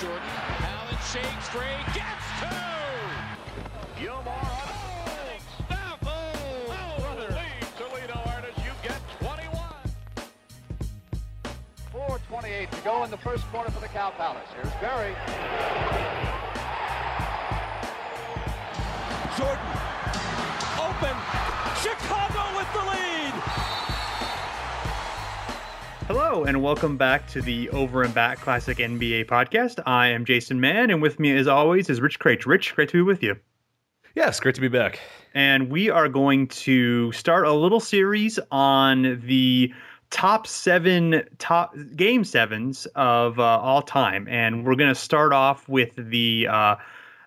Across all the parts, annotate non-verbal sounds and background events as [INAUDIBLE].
Anderson has Jordan. Allen shakes free, gets two. Gilmore on Stop! Oh, For lead, Toledo artist, you get 21. 4.28 to go in the first quarter for the Cow Palace. Here's Barry. Jordan. Open. Chicago with the lead. Hello, and welcome back to the Over and Back Classic NBA podcast. I am Jason Mann, and with me, as always, is Rich Craich. Rich, great to be with you. Yes, great to be back. And we are going to start a little series on the top seven top game sevens of uh, all time, and we're going to start off with the uh,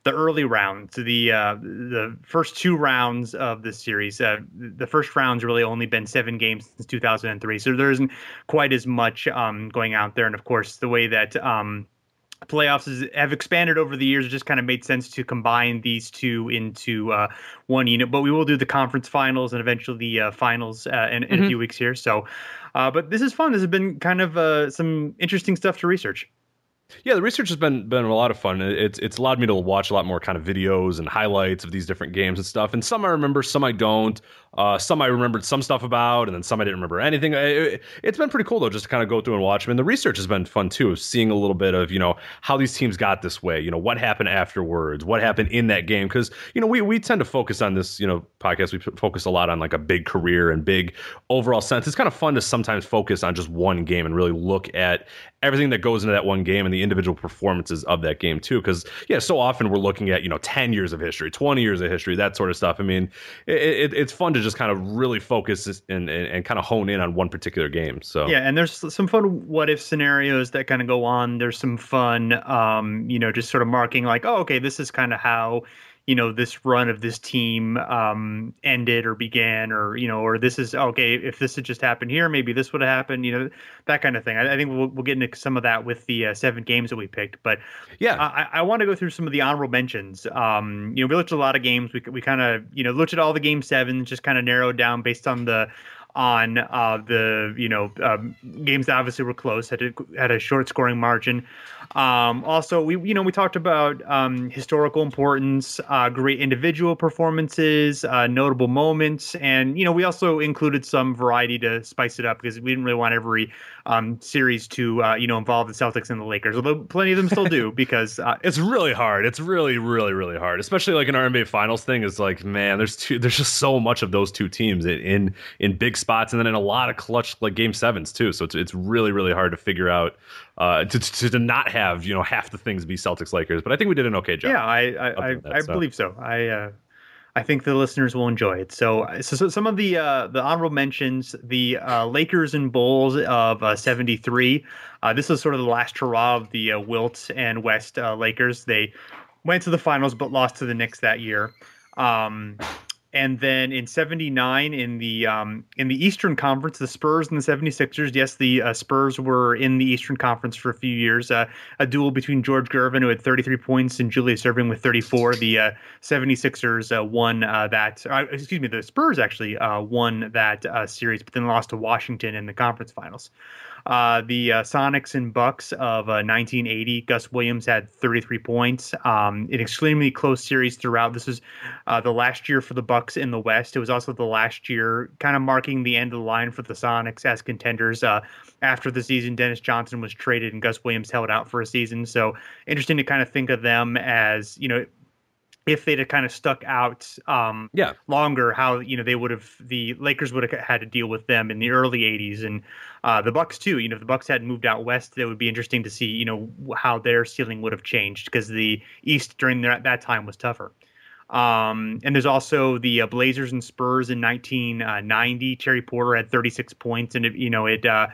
the early rounds, the uh, the first two rounds of the series. Uh, the first round's really only been seven games since 2003, so there isn't quite as much um, going out there. And of course, the way that um, playoffs is, have expanded over the years, it just kind of made sense to combine these two into uh, one unit. But we will do the conference finals and eventually the uh, finals uh, in, in a few weeks here. So, uh, but this is fun. This has been kind of uh, some interesting stuff to research. Yeah, the research has been been a lot of fun. It's it's allowed me to watch a lot more kind of videos and highlights of these different games and stuff. And some I remember, some I don't. Uh, some I remembered some stuff about, and then some I didn't remember anything. It, has been pretty cool though, just to kind of go through and watch them. And the research has been fun too, seeing a little bit of you know how these teams got this way. You know what happened afterwards, what happened in that game, because you know we we tend to focus on this you know podcast. We focus a lot on like a big career and big overall sense. It's kind of fun to sometimes focus on just one game and really look at everything that goes into that one game and the individual performances of that game too because yeah so often we're looking at you know 10 years of history 20 years of history that sort of stuff i mean it, it, it's fun to just kind of really focus and, and, and kind of hone in on one particular game so Yeah, and there's some fun what if scenarios that kind of go on. There's some fun, um, you know, just sort of marking like, oh, okay, this is kind of how you know this run of this team um, ended or began, or you know, or this is okay. If this had just happened here, maybe this would have happened. You know, that kind of thing. I, I think we'll, we'll get into some of that with the uh, seven games that we picked. But Yeah. I, I want to go through some of the honorable mentions. Um, you know, we looked at a lot of games. We we kind of you know looked at all the game sevens, just kind of narrowed down based on the on uh, the you know um, games that obviously were close had a, had a short scoring margin. Um, also, we you know we talked about um, historical importance, uh, great individual performances, uh, notable moments, and you know we also included some variety to spice it up because we didn't really want every um, series to uh, you know involve the Celtics and the Lakers, although plenty of them still do [LAUGHS] because uh, it's really hard. It's really, really, really hard. Especially like an NBA Finals thing is like, man, there's two. There's just so much of those two teams in in, in big spots, and then in a lot of clutch like game sevens too. So it's it's really, really hard to figure out uh, to, to to not have you know half the things be Celtics Lakers. But I think we did an okay job. Yeah, I I, I, that, I so. believe so. I uh, I think the listeners will enjoy it. So, so, so some of the uh, the honorable mentions: the uh, Lakers and Bulls of uh, '73. Uh, this is sort of the last hurrah of the uh, Wilt and West uh, Lakers. They went to the finals but lost to the Knicks that year. Um, and then in 79 in the um, in the Eastern Conference, the Spurs and the 76ers. Yes, the uh, Spurs were in the Eastern Conference for a few years. Uh, a duel between George Gervin, who had 33 points, and Julius Erving with 34. The uh, 76ers uh, won uh, that. Uh, excuse me, the Spurs actually won that series, but then lost to Washington in the conference finals. Uh, the uh, Sonics and Bucks of uh, 1980, Gus Williams had 33 points. Um, an extremely close series throughout. This was uh, the last year for the Bucks in the West. It was also the last year, kind of marking the end of the line for the Sonics as contenders. Uh, after the season, Dennis Johnson was traded and Gus Williams held out for a season. So interesting to kind of think of them as you know if they'd have kind of stuck out um Yeah. longer how you know they would have the lakers would have had to deal with them in the early 80s and uh the bucks too. You know if the bucks hadn't moved out west it would be interesting to see you know how their ceiling would have changed because the east during that, that time was tougher. Um and there's also the uh, blazers and spurs in 1990 terry porter had 36 points and it, you know it uh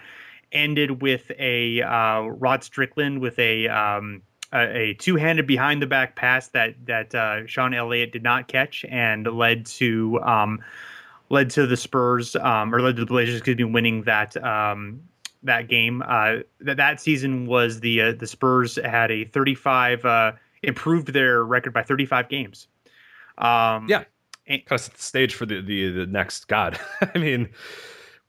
ended with a uh rod strickland with a um a, a two-handed behind the back pass that that uh, Sean Elliott did not catch and led to um, led to the Spurs um, or led to the Blazers excuse me winning that um, that game. Uh, that that season was the uh, the Spurs had a 35 uh, improved their record by 35 games. Um, Yeah. kind of set the stage for the the, the next God. [LAUGHS] I mean,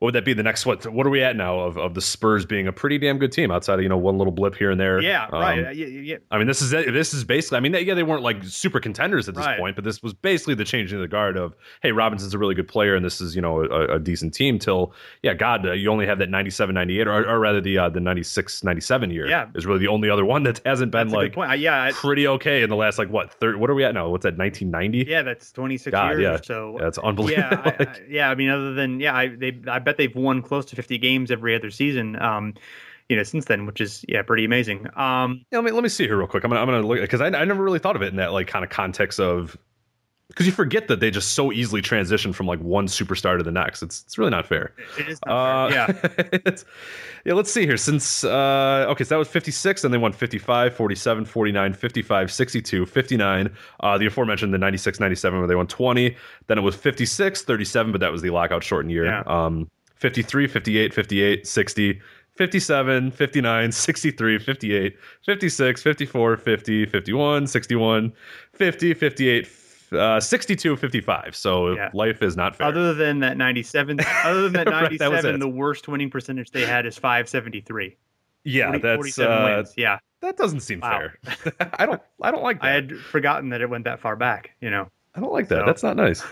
what would that be? The next what? What are we at now of, of the Spurs being a pretty damn good team outside of you know one little blip here and there? yeah, Um, right. Yeah, yeah, I mean, this is it. This is basically. I mean, they, yeah, they weren't like super contenders at this Right. point, but this was basically the changing of the guard of, hey, Robinson's a really good player, and this is you know a, a decent team. Till yeah, God, uh, you only have that 97, 98, or, or rather the uh, the 96, 97 year. Yeah. is really the only other one that hasn't been That's like. Uh, yeah, I- pretty okay in the last like what third? What are we at now? What's that? Nineteen ninety? yeah, that's 26 God, years yeah. so. Yeah, it's unbelievable. Yeah, I, [LAUGHS] I, yeah. I mean, other than yeah, I they I bet they've won close to 50 games every other season. Um, you know, since then, which is yeah, pretty amazing. Um, Yeah, let me let me see here real quick. I'm gonna I'm gonna look because I, I never really thought of it in that like kind of context of because you forget that they just so easily transition from like one superstar to the next. It's it's really not fair. it is Uh, fair. yeah. [LAUGHS] it's- yeah, let's see here. Since uh okay, so that was 56 and they won 55, 47, 49, 55, 62, 59. Uh the aforementioned the 96 97 where they won 20. Then it was 56, 37, but that was the lockout shortened year. Yeah. Um 53, 58, 58, 60, 57, 59, 63, 58, 56, 54, 50, 51, 61, 50, 58, uh, 62, 55. So Yeah. life is not fair. Other than that 97, other than [LAUGHS] that Right, that 97, the worst winning percentage they had is 573. yeah, 40 that's 47 uh, wins. Yeah. that doesn't seem Wow. fair. [LAUGHS] I don't I don't like that. [LAUGHS] I had forgotten that it went that far back, you know. I don't like that. So- That's not nice.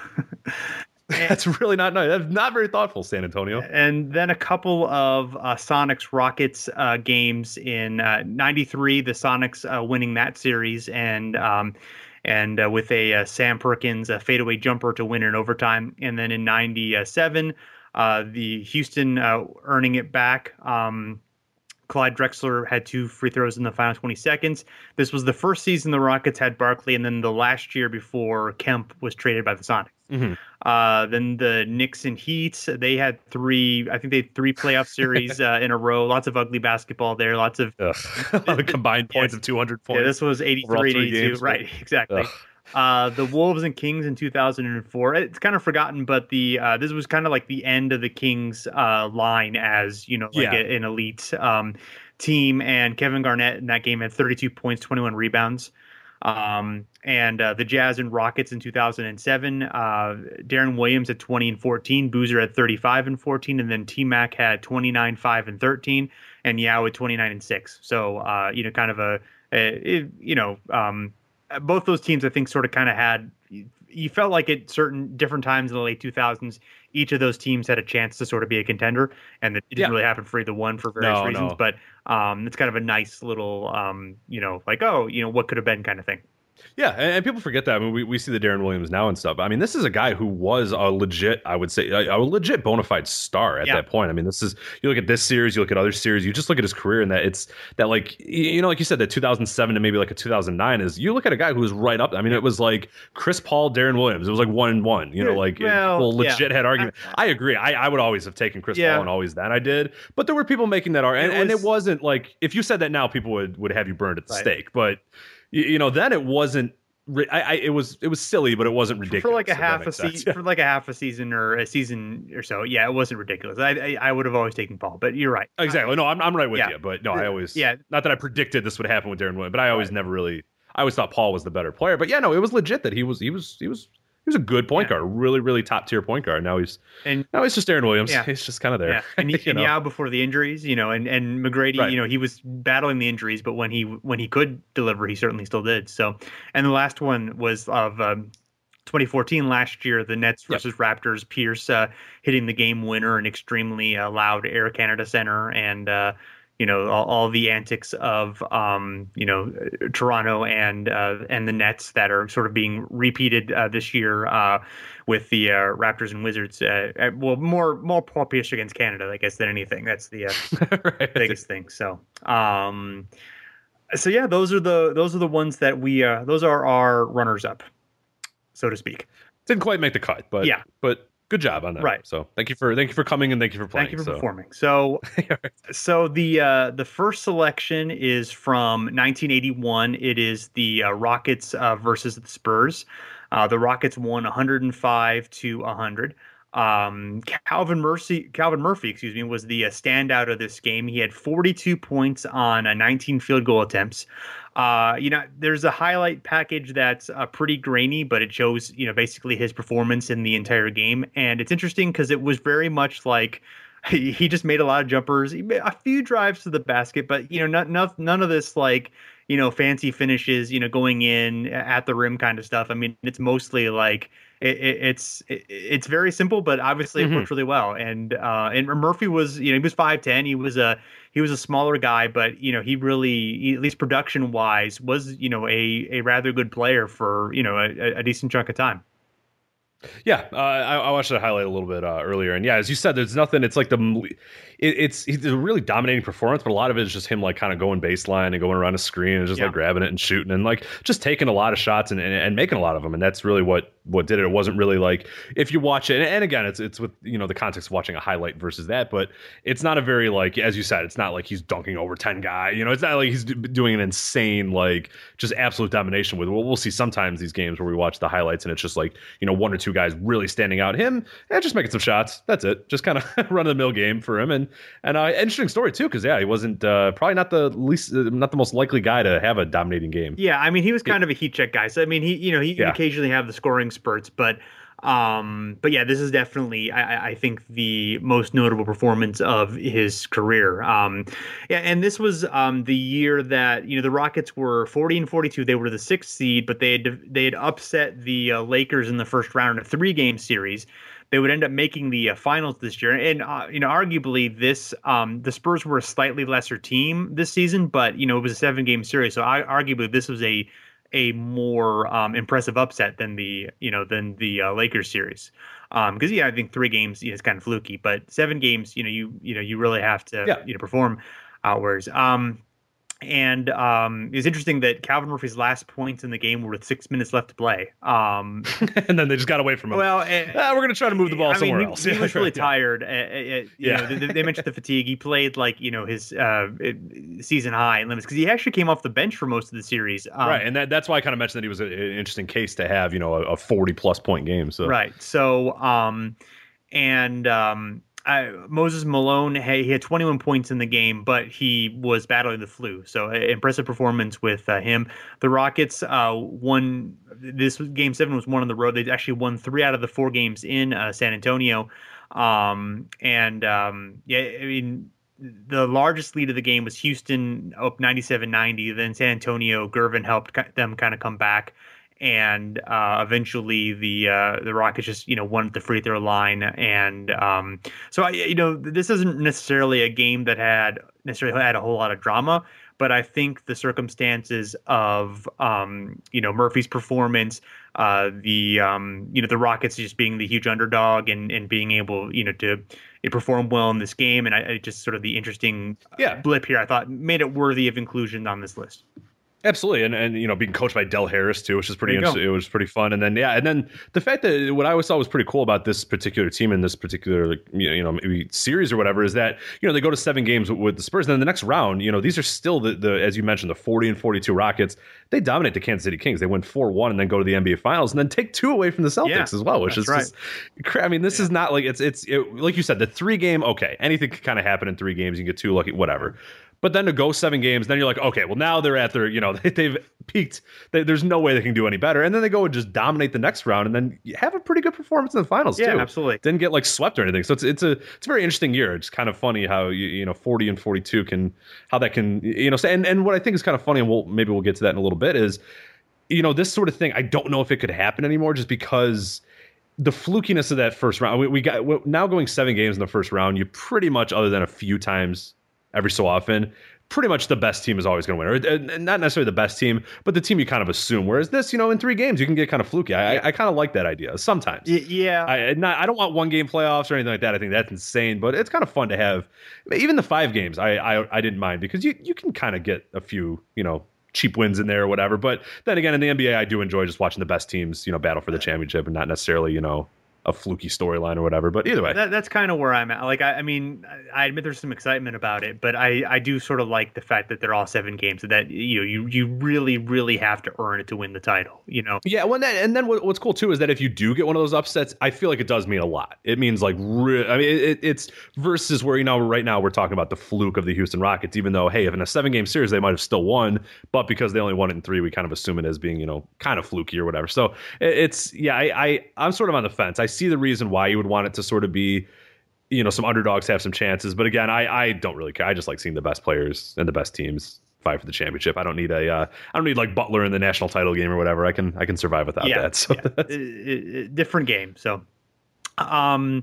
That's really not nice. That's not very thoughtful, San Antonio. And then a couple of uh, Sonics Rockets uh, games in uh, '93. The Sonics uh, winning that series, and um, and uh, with a uh, Sam Perkins fadeaway jumper to win in overtime. And then in '97, uh, the Houston uh, earning it back. Um, Clyde Drexler had two free throws in the final 20 seconds. This was the first season the Rockets had Barkley, and then the last year before Kemp was traded by the Sonics. Mhm. Uh, then the Knicks and Heat, they had three, I think they had three playoff series [LAUGHS] uh, in a row. Lots of ugly basketball there. Lots of, [LAUGHS] combined points of 200 points. yeah, this was Overall 83 three 82. games, Right, [LAUGHS] exactly. Ugh. Uh, the Wolves and Kings in 2004. It's kind of forgotten, but the uh, this was kind of like the end of the Kings uh, line as you know, like Yeah. a- an elite um, team. And Kevin Garnett in that game had 32 points, 21 rebounds. Um, and uh, the Jazz and Rockets in 2007. Uh, Deron Williams at 20 and 14. Boozer at 35 and 14, and then T Mac had 29, 5 and 13, and Yao at 29 and 6. So uh, you know, kind of a, a you know, um, both those teams I think sort of kind of had. You felt like at certain different times in the late 2000s, each of those teams had a chance to sort of be a contender, and it didn't Yeah. really happen for either one for various No, reasons. no. But um, it's kind of a nice little, um, you know, like oh, you know, what could have been kind of thing. Yeah, and, and people forget that. I mean, we, we see the Deron Williams now and stuff. I mean, this is a guy who was a legit, I would say, a, a legit bona fide star at Yeah. that point. I mean, this is you look at this series, you look at other series, you just look at his career, and that it's that like you know, like you said, that 2007 to maybe like a 2009 is you look at a guy who was right up. I mean, it was like Chris Paul, Deron Williams. It was like one and one. You know, like well, well, yeah. legit had argument. I agree. I, I would always have taken Chris Yeah. Paul and always that I did, but there were people making that argument, and, and it wasn't like if you said that now, people would would have you burned at the Right. stake, but. You, you know, then it wasn't I, I it was it was silly, but it wasn't ridiculous. for like a half a season, for like a half a season or a season or so. Yeah, it wasn't ridiculous. I I, I would have always taken Paul, but you're right. exactly. No, I'm I'm right with Yeah. you, but no, I always Yeah. Not that I predicted this would happen with Deron Williams, but I always never really. I always thought Paul was the better player, but yeah, no, it was legit that he was he was he was was a good point guard, really really top tier point guard. Now he's And now he's just Deron Williams. Yeah. [LAUGHS] He's just kind of there. Yeah, and, [LAUGHS] he, You and know? Yao before the injuries, you know, and and McGrady, Right. you know, he was battling the injuries, but when he when he could deliver, he certainly still did. So, and the last one was of um, 2014 last year, the Nets Yep. versus Raptors. Pierce uh, hitting the game winner, an extremely uh, loud Air Canada Center, and uh, you know all, all the antics of um, you know Toronto and uh, and the Nets that are sort of being repeated uh, this year uh, with the uh, Raptors and Wizards. Uh, uh, well, more more Pierce against Canada, I guess, than anything. That's the uh, [LAUGHS] Right. biggest thing. So, um, so yeah, those are the those are the ones that we uh, those are our runners up, so to speak. Didn't quite make the cut, but Yeah. but good job on that. Right. So thank you for thank you for coming and thank you for playing. Thank you for so. performing. So, [LAUGHS] so the uh, the first selection is from 1981. It is the uh, Rockets uh, versus the Spurs. Uh, the Rockets won 105 to 100. Um, Calvin Murphy, Calvin Murphy, excuse me, was the uh, standout of this game. He had 42 points on uh, 19 field goal attempts. Uh, you know, there's a highlight package that's uh, pretty grainy, but it shows, you know, basically his performance in the entire game. And it's interesting because it was very much like [LAUGHS] he, he just made a lot of jumpers, he made a few drives to the basket, but you know, not, not none of this like you know fancy finishes, you know, going in at the rim kind of stuff. I mean, it's mostly like it, it, it's it, it's very simple, but obviously it Mhm. works really well. And uh, and Murphy was you know he was five ten, he was a he was a smaller guy, but you know he really at least production wise was you know a a rather good player for you know a, a decent chunk of time. Yeah, uh, I, I watched the highlight a little bit uh, earlier, and yeah, as you said, there's nothing. It's like the, it, it's he's a really dominating performance, but a lot of it is just him like kind of going baseline and going around a screen and just Yeah. like grabbing it and shooting and like just taking a lot of shots and, and, and making a lot of them, and that's really what what did it. It wasn't really like if you watch it, and, again, it's it's with you know the context of watching a highlight versus that, but it's not a very like as you said, it's not like he's dunking over ten guy, you know, it's not like he's doing an insane like just absolute domination with. Well, we'll see sometimes these games where we watch the highlights and it's just like you know one or two guys really standing out. Him, and just making some shots. That's it. Just kind of [LAUGHS] run of the mill game for him, and and uh, interesting story too, because yeah, he wasn't uh, probably not the least, uh, not the most likely guy to have a dominating game. Yeah, I mean, he was kind of a heat check guy. So I mean, he you know he Yeah. occasionally have the scoring spurts, but um, but yeah, this is definitely I, I- think the most notable performance of his career. Um, yeah, and this was um the year that you know the Rockets were forty and forty two. They were the sixth seed, but they had they had upset the uh, Lakers in the first round a three game series. They would end up making the uh, finals this year, and uh, you know, arguably, this um, the Spurs were a slightly lesser team this season, but you know, it was a seven game series, so I, arguably this was a a more um, impressive upset than the you know than the uh, Lakers series. Because yeah, I think three games you know, is kind of fluky, but seven games, you know, you you know you really have to Yeah. you know perform outwards. Um, and um, it's interesting that Calvin Murphy's last points in the game were with six minutes left to play. Um, [LAUGHS] and then they just got away from him. well, eh, Ah, we're gonna try to move the ball I mean, somewhere he, else. he was really tired. Uh, you Yeah. know, they, they mentioned the fatigue. He played like you know his uh, season high in limits because he actually came off the bench for most of the series. Um, right, and that, that's why I kind of mentioned that he was a- an interesting case to have, you know, a, a forty plus point game. So Right. So, um, and um, I, Moses Malone, hey, he had 21 points in the game, but he was battling the flu. So, uh, impressive performance with uh, him. The Rockets uh, won. This game seven was one on the road. They actually won three out of the four games in uh, San Antonio. Um, and um, yeah, I mean. The largest lead of the game was Houston up 97-90. Then San Antonio, Gervin helped them kind of come back and uh, eventually the uh, the Rockets just you know won at the free throw line, and um, so I you know this isn't necessarily a game that had necessarily had a whole lot of drama, but I think the circumstances of um, you know Murphy's performance, uh, the um, you know the Rockets just being the huge underdog and and being able you know to perform well in this game, and I, I just sort of the interesting Yeah. blip here I thought made it worthy of inclusion on this list. Absolutely, and and you know being coached by Del Harris too, which is pretty you go. interesting. It was pretty fun, and then yeah, and then the fact that what I always thought was pretty cool about this particular team and this particular like, you know maybe series or whatever is that you know they go to seven games with the Spurs, and then the next round, you know these are still the, the as you mentioned the forty and forty two Rockets. They dominate the Kansas City Kings. They win four one and then go to the NBA Finals and then take two away from the Celtics Yeah, as well, which is right. just I mean this is not like it's it's it, like you said the three game okay anything can kind of happen in three games. You can get two lucky whatever. But then to go seven games, then you're like, okay, well now they're at their, you know, [LAUGHS] they, have peaked. They, there's no way they can do any better. And then they go and just dominate the next round, and then have a pretty good performance in the finals Yeah, too. absolutely. Didn't get like swept or anything. So it's it's a it's a very interesting year. It's kind of funny how you you know 40 and 42 can how that can you know and and what I think is kind of funny, and we'll maybe we'll get to that in a little bit is you know this sort of thing. I don't know if it could happen anymore, just because the flukiness of that first round. We, we got now going seven games in the first round. You pretty much, other than a few times every so often, pretty much the best team is always going to win, or not necessarily the best team, but the team you kind of assume. Whereas this, you know, in three games you can get kind of fluky. I, I kind of like that idea sometimes. Yeah, I not, I don't want one game playoffs or anything like that. I think that's insane, but it's kind of fun to have. Even the five games, I I, I didn't mind because you you can kind of get a few, you know. Cheap wins in there or whatever, but then again, in the NBA, I do enjoy just watching the best teams, you know, battle for the championship, and not necessarily, you know, a fluky storyline or whatever. But either way, that, that's kind of where I'm at. Like, I, I, mean, I admit there's some excitement about it, but I, I do sort of like the fact that they're all seven games. That you know, you you really really have to earn it to win the title. You know. Yeah. Well, that, and then what, what's cool too is that if you do get one of those upsets, I feel like it does mean a lot. It means like, re- I mean, it, it's versus where you know right now we're talking about the fluke of the Houston Rockets. Even though, hey, if in a seven game series they might have still won, but because they only won it in three, we kind of assume it as being you know kind of fluky or whatever. So it, it's yeah, I, I I'm sort of on the fence. I see the reason why you would want it to sort of be you know some underdogs have some chances. But again i i don't really care. I just like seeing the best players and the best teams fight for the championship. I don't need a uh, i don't need like butler in the national title game or whatever. I can i can survive without yeah, that [LAUGHS] so yeah. different game so um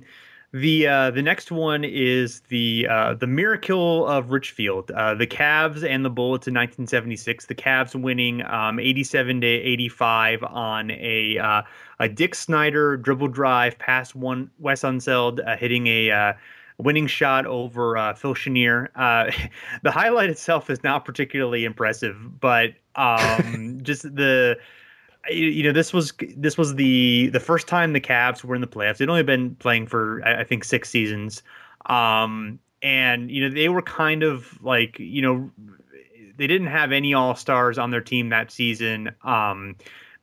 the uh, the next one is the uh, the miracle of Richfield. Uh, the Cavs and the Bullets in 1976. The Cavs winning um, 87 to 85 on a uh, a Dick Snyder dribble drive past one Wes Unseld uh, hitting a uh, winning shot over uh, Phil Chenier. Uh, [LAUGHS] the highlight itself is not particularly impressive, but um, [LAUGHS] just the you know this was this was the the first time the Cavs were in the playoffs. They'd only been playing for I think six seasons, um, and you know they were kind of like you know they didn't have any all stars on their team that season. Um,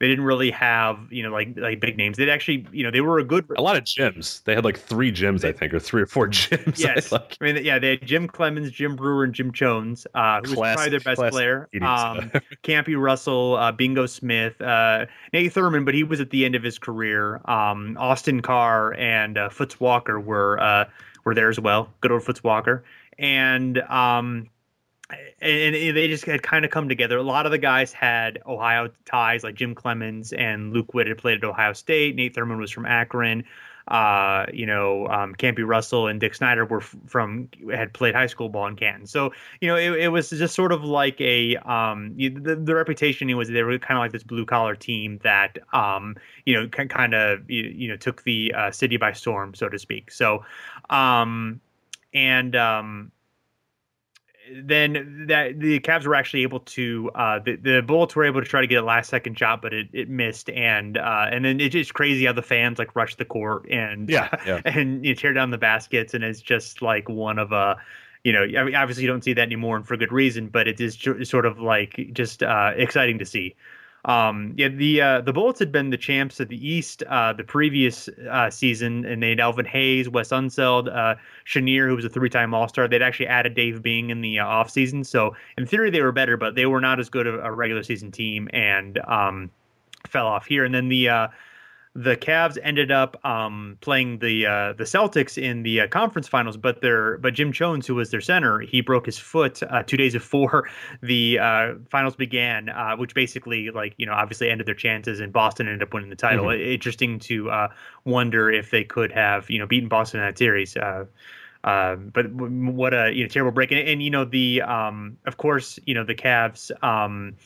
they didn't really have you know like like big names. They'd actually you know they were a good a lot of gyms. They had like three gyms I think or three or four gyms. Yes, I, like. I mean yeah they had Jim Cleamons, Jim Brewer, and Jim Jones, uh, who was probably their best player. Um, Campy Russell, uh, Bingo Smith, uh, Nate Thurmond, but he was at the end of his career. Um, Austin Carr and uh, Foots Walker were uh, were there as well. Good old Foots Walker and. Um, and, they just had kind of come together. A lot of the guys had Ohio ties, like Jim Cleamons and Luke Witt had played at Ohio State. Nate Thurmond was from Akron. Uh, you know, um, Campy Russell and Dick Snyder were from had played high school ball in Canton. So you know, it, it was just sort of like a um, the, the reputation was they were kind of like this blue collar team that um, you know kind of you, you know took the uh, city by storm, so to speak. So um, and um, then that the Cavs were actually able to uh, the the Bullets were able to try to get a last second shot, but it, it missed and uh, and then it's just crazy how the fans like rush the court and yeah, yeah. [LAUGHS] and you tear down the baskets and it's just like one of a you know I mean obviously you don't see that anymore and for good reason, but it is sort of like just uh, exciting to see. Um, yeah, the uh, the Bullets had been the champs of the East uh, the previous uh, season, and they had Elvin Hayes, Wes Unseld, uh, Chenier, who was a three-time All-Star. They'd actually added Dave Bing in the uh, offseason, so in theory they were better, but they were not as good a, a regular season team, and um, fell off here. And then the uh, the Cavs ended up um, playing the uh, the Celtics in the uh, conference finals, but their but Jim Jones, who was their center, he broke his foot uh, two days before [LAUGHS] the uh, finals began, uh, which basically like you know obviously ended their chances, and Boston ended up winning the title. Mm-hmm. Interesting to uh, wonder if they could have you know beaten Boston in that series. Um, but what a you know terrible break, and, and you know the um, of course you know the Cavs. Um,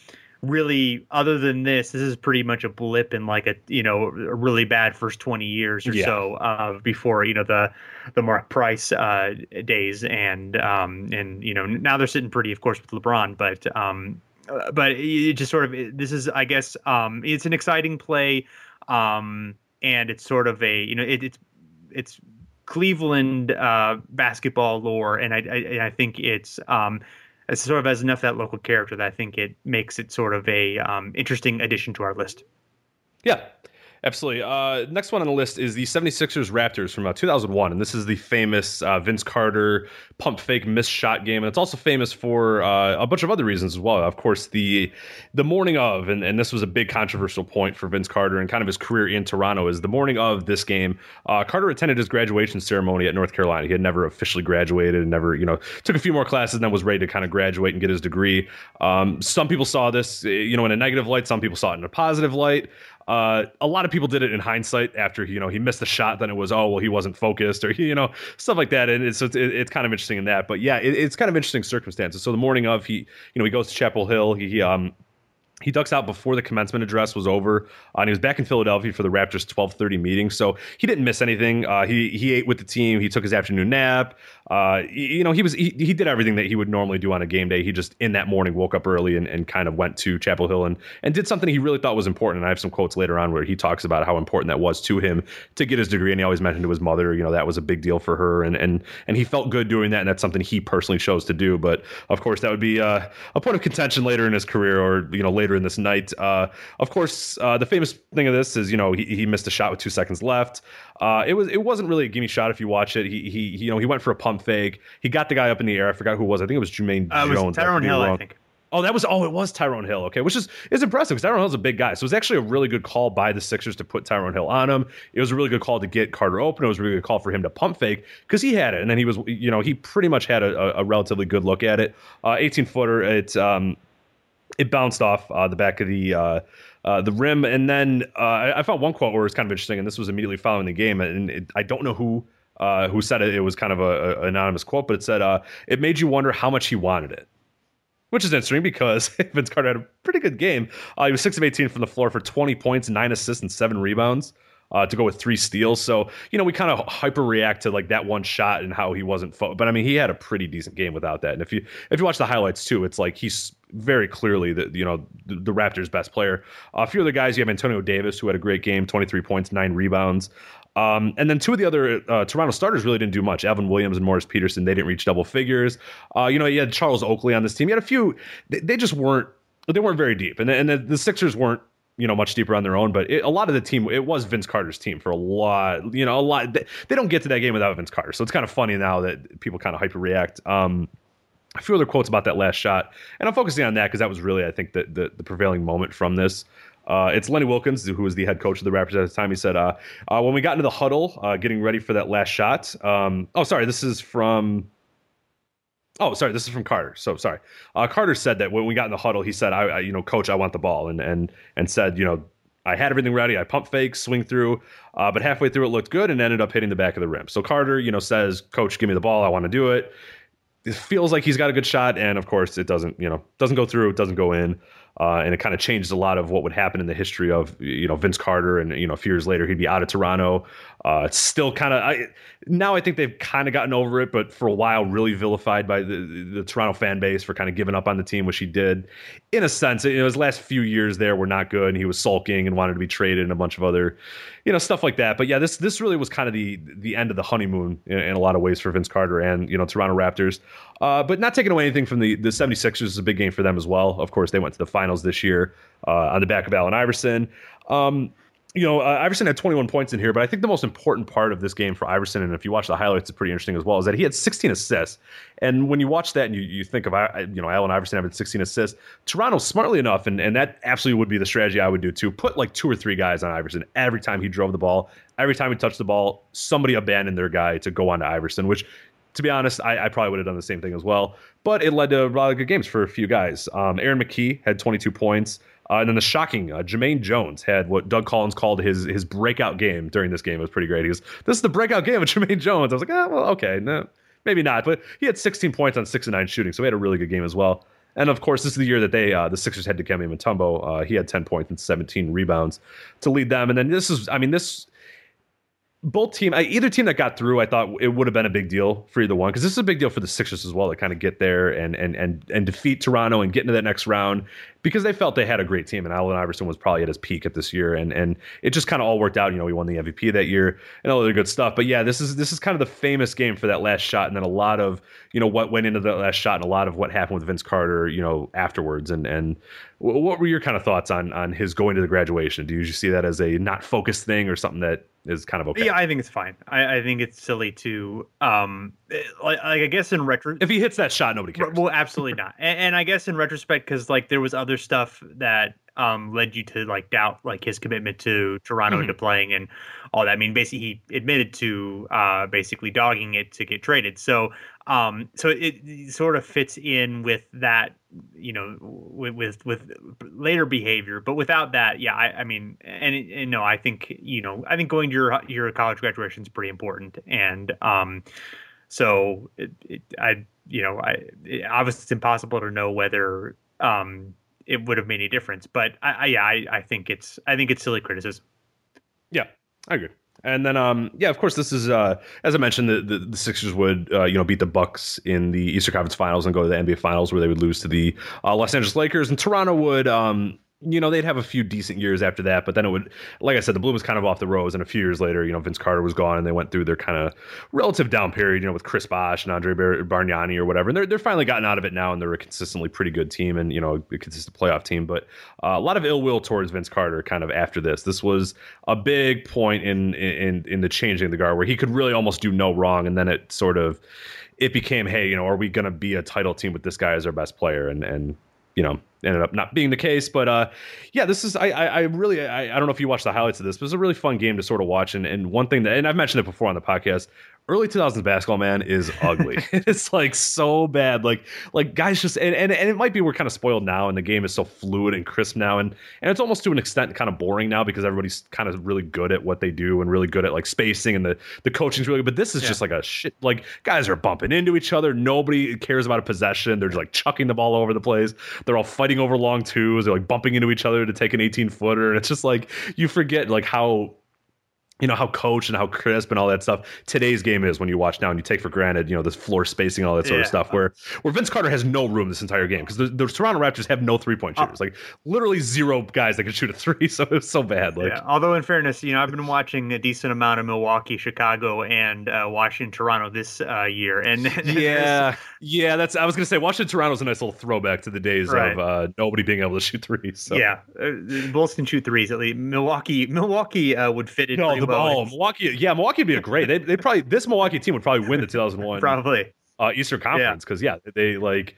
really other than this this is pretty much a blip in like a you know a really bad first 20 years or yeah. so uh, before you know the the mark price uh, days. And um and you know now they're sitting pretty of course with lebron but um but it just sort of this is i guess um it's an exciting play. Um and it's sort of a you know it, it's it's cleveland uh basketball lore. And i i, I think it's um it sort of has enough that local character that I think it makes it sort of a um, interesting addition to our list. Yeah. Absolutely. Uh, next one on the list is the 76ers Raptors from uh, 2001. And this is the famous uh, Vince Carter pump fake missed shot game. And it's also famous for uh, a bunch of other reasons as well. Of course, the the morning of, and, and this was a big controversial point for Vince Carter and kind of his career in Toronto, is the morning of this game. Uh, Carter attended his graduation ceremony at North Carolina. He had never officially graduated and never, you know, took a few more classes and then was ready to kind of graduate and get his degree. Um, some people saw this, you know, in a negative light. Some people saw it in a positive light. Uh, a lot of people did it in hindsight after you know he missed the shot. Then it was oh well he wasn't focused or [LAUGHS] you know stuff like that. And it's it's, it's kind of interesting in that. But yeah, it, it's kind of interesting circumstances. So the morning of he you know he goes to Chapel Hill. He, he um he ducks out before the commencement address was over, uh, and he was back in Philadelphia for the Raptors' 12:30 meeting. So he didn't miss anything. Uh, he he ate with the team. He took his afternoon nap. Uh, you know, he was he, he did everything that he would normally do on a game day. He just in that morning woke up early and, and kind of went to Chapel Hill and and did something he really thought was important. And I have some quotes later on where he talks about how important that was to him to get his degree. And he always mentioned to his mother, you know, that was a big deal for her, and and and he felt good doing that. And that's something he personally chose to do. But of course, that would be uh, a point of contention later in his career or you know later in this night. Uh, of course, uh, the famous thing of this is you know he, he missed a shot with two seconds left. Uh, it was it wasn't really a gimme shot if you watch it. He he you know he went for a pump fake. He got the guy up in the air. I forgot who it was. I think it was Jumaine Uh, it was Tyrone Hill, I think. Oh, that was oh, it was Tyrone Hill. Okay, which is is impressive because Tyrone Hill's a big guy. So it was actually a really good call by the Sixers to put Tyrone Hill on him. It was a really good call to get Carter open. It was a really good call for him to pump fake because he had it, and then he was you know he pretty much had a, a, relatively good look at it. Uh, 18 footer. It um it bounced off uh, the back of the uh, uh, the rim, and then uh, I, found one quote where it was kind of interesting, and this was immediately following the game, and it, I don't know who uh, who said it. It was kind of a, a anonymous quote, but it said, uh, "It made you wonder how much he wanted it." Which is interesting because [LAUGHS] Vince Carter had a pretty good game. He was six of eighteen from the floor for twenty points, nine assists, and seven rebounds. Uh, to go with three steals, so you know we kind of hyper react to like that one shot and how he wasn't. Fo- but I mean, he had a pretty decent game without that. And if you if you watch the highlights too, it's like he's very clearly the you know the, the Raptors' best player. Uh, a few other guys, you have Antonio Davis who had a great game, twenty three points, nine rebounds. Um, and then two of the other uh, Toronto starters really didn't do much. Alvin Williams and Morris Peterson, they didn't reach double figures. Uh, you know, you had Charles Oakley on this team. You had a few. They, they just weren't. They weren't very deep, and the, and the, the Sixers weren't you know much deeper on their own. But it, a lot of the team, it was Vince Carter's team for a lot. You know, a lot. They, they don't get to that game without Vince Carter, so it's kind of funny now that people kind of hyper react. Um, a few other quotes about that last shot, and I'm focusing on that because that was really, I think, the, the, the prevailing moment from this. Uh, it's Lenny Wilkens, who was the head coach of the Raptors at the time. He said, uh, uh, "When we got into the huddle, uh, getting ready for that last shot. Um, oh, sorry, this is from. Oh, sorry, this is from Carter. So sorry. Uh, Carter said that when we got in the huddle, he said, "I, I you know, coach, I want the ball," and and and said, you know, I had everything ready. I pump fake, swing through, uh, but halfway through it looked good and ended up hitting the back of the rim. So Carter, you know, says, "Coach, give me the ball. I want to do it." It feels like he's got a good shot, and of course, it doesn't. You know, doesn't go through. It doesn't go in, uh, and it kind of changes a lot of what would happen in the history of you know Vince Carter, and you know, a few years later, he'd be out of Toronto. Uh, it's still kind of I now I think they've kind of gotten over it, but for a while, really vilified by the, the Toronto fan base for kind of giving up on the team, which he did. In a sense, you know, his last few years there were not good, and he was sulking and wanted to be traded and a bunch of other, you know, stuff like that. But yeah, this this really was kind of the the end of the honeymoon in, in a lot of ways for Vince Carter and you know Toronto Raptors. Uh, but not taking away anything from the the 76ers is a big game for them as well. Of course, they went to the finals this year uh, on the back of Allen Iverson. Um, you know, uh, Iverson had 21 points in here, but I think the most important part of this game for Iverson, and if you watch the highlights, it's pretty interesting as well, is that he had 16 assists. And when you watch that and you, you think of, you know, Allen Iverson having 16 assists, Toronto, smartly enough, and, and that absolutely would be the strategy I would do too, put like two or three guys on Iverson every time he drove the ball. Every time he touched the ball, somebody abandoned their guy to go on to Iverson, which to be honest, I, I, probably would have done the same thing as well. But it led to a lot of good games for a few guys. Um, Aaron McKie had 22 points. Uh, and then the shocking uh, Jumaine Jones had what Doug Collins called his his breakout game during this game. It was pretty great. He goes, "This is the breakout game of [LAUGHS] Jumaine Jones." I was like, "Ah, well, okay, no, maybe not." But he had 16 points on six and nine shooting, so he had a really good game as well. And of course, this is the year that they uh, the Sixers had Dikembe Mutombo. Uh, he had 10 points and 17 rebounds to lead them. And then this is, I mean, this both team, either team that got through, I thought it would have been a big deal for either one because this is a big deal for the Sixers as well to kind of get there and and and and defeat Toronto and get into that next round because they felt they had a great team and Allen Iverson was probably at his peak at this year and and it just kind of all worked out. You know, he won the MVP that year and all the good stuff. But yeah, this is this is kind of the famous game for that last shot and then a lot of you know what went into that last shot and a lot of what happened with Vince Carter, you know, afterwards and and what were your kind of thoughts on on his going to the graduation? Do you see that as a not focused thing or something that is kind of okay? Yeah, I think it's fine. I, I think it's silly to um eh, like, like I guess in retro if he hits that shot, nobody cares. well absolutely not. And, and I guess in retrospect cuz like there was other stuff that um led you to like doubt like his commitment to Toronto Mhm. and to playing and all that. I mean basically he admitted to uh basically dogging it to get traded. So um so it, it sort of fits in with that you know with with, with later behavior but without that yeah i, I mean and, and no i think you know i think going to your your college graduation is pretty important and um so it, it i you know i it, obviously it's impossible to know whether um it would have made any difference but i, I yeah I, I think it's i think it's silly criticism Yeah, I agree. And then, um, yeah, of course, this is uh, as I mentioned, the, the the Sixers would uh, you know beat the Bucks in the Eastern Conference Finals and go to the NBA Finals where they would lose to the uh, Los Angeles Lakers, and Toronto would um, you know they'd have a few decent years after that, but then it would, like I said, the bloom was kind of off the rose, and a few years later, you know, Vince Carter was gone, and they went through their kind of relative down period, you know, with Chris Bosh and Andre Bar- Bargnani or whatever, and they're they're finally gotten out of it now, and they're a consistently pretty good team, and you know, a consistent playoff team, but uh, a lot of ill will towards Vince Carter kind of after this. This was a big point in in in the changing of the guard where he could really almost do no wrong, and then it sort of it became, hey, you know, are we going to be a title team with this guy as our best player? And and you know, ended up not being the case. But uh, yeah, this is I I, I really I, I don't know if you watched the highlights of this, but it was a really fun game to sort of watch. And and one thing that and I've mentioned it before on the podcast. Early 2000s basketball, man, is ugly. [LAUGHS] [LAUGHS] it's like so bad. Like, like guys just and, and and it might be we're kind of spoiled now, and the game is so fluid and crisp now, and and it's almost to an extent kind of boring now because everybody's kind of really good at what they do and really good at like spacing and the the coaching's really good. But this is just like a shit. Like guys are bumping into each other. Nobody cares about a possession. They're just like chucking the ball all over the place. They're all fighting over long twos. They're like bumping into each other to take an 18 footer. And it's just like you forget like how you know how coached and how crisp and all that stuff today's game is when you watch now and you take for granted you know this floor spacing and all that sort of stuff where where Vince Carter has no room this entire game because the, the Toronto Raptors have no three point shooters like literally zero guys that can shoot a three [LAUGHS] so it's so bad like yeah. Although, in fairness, you know, I've been watching a decent amount of Milwaukee, Chicago, and uh, Washington, Toronto this uh, year, and [LAUGHS] yeah yeah that's I was gonna say Washington Toronto's a nice little throwback to the days Right. of uh, nobody being able to [LAUGHS] shoot threes so. yeah, uh, Bulls can shoot threes at least. Milwaukee, Milwaukee uh, would fit in No, the oh, Milwaukee. Yeah, Milwaukee would be a great. They, they probably this Milwaukee team would probably win the [LAUGHS] 2001 Probably. uh, Eastern Conference because yeah. they like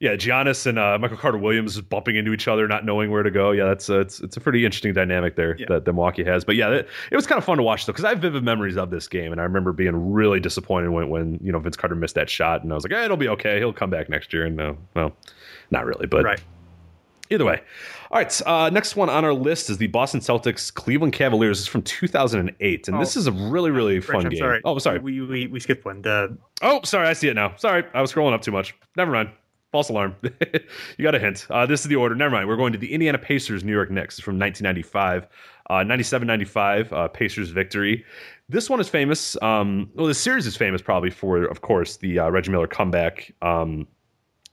yeah Giannis and uh, Michael Carter Williams bumping into each other, not knowing where to go. Yeah, that's uh, it's it's a pretty interesting dynamic there Yeah. that, that Milwaukee has. But yeah, it, it was kind of fun to watch though because I have vivid memories of this game, and I remember being really disappointed when when you know Vince Carter missed that shot, and I was like, eh, it'll be okay, he'll come back next year. And no, well, not really, but Right. Either way. All right. Uh, next one on our list is the Boston Celtics Cleveland Cavaliers. This is from 2008. And Oh. this is a really, really Rich, fun I'm game. sorry. Oh, sorry. We, we we skipped one. The Oh, sorry. I see it now. Sorry. I was scrolling up too much. Never mind. False alarm. [LAUGHS] you got a hint. Uh, this is the order. Never mind. We're going to the Indiana Pacers New York Knicks from 1995. Uh, 97 95, uh, Pacers victory. This one is famous. Um, well, the series is famous probably for, of course, the uh, Reggie Miller comeback. Um,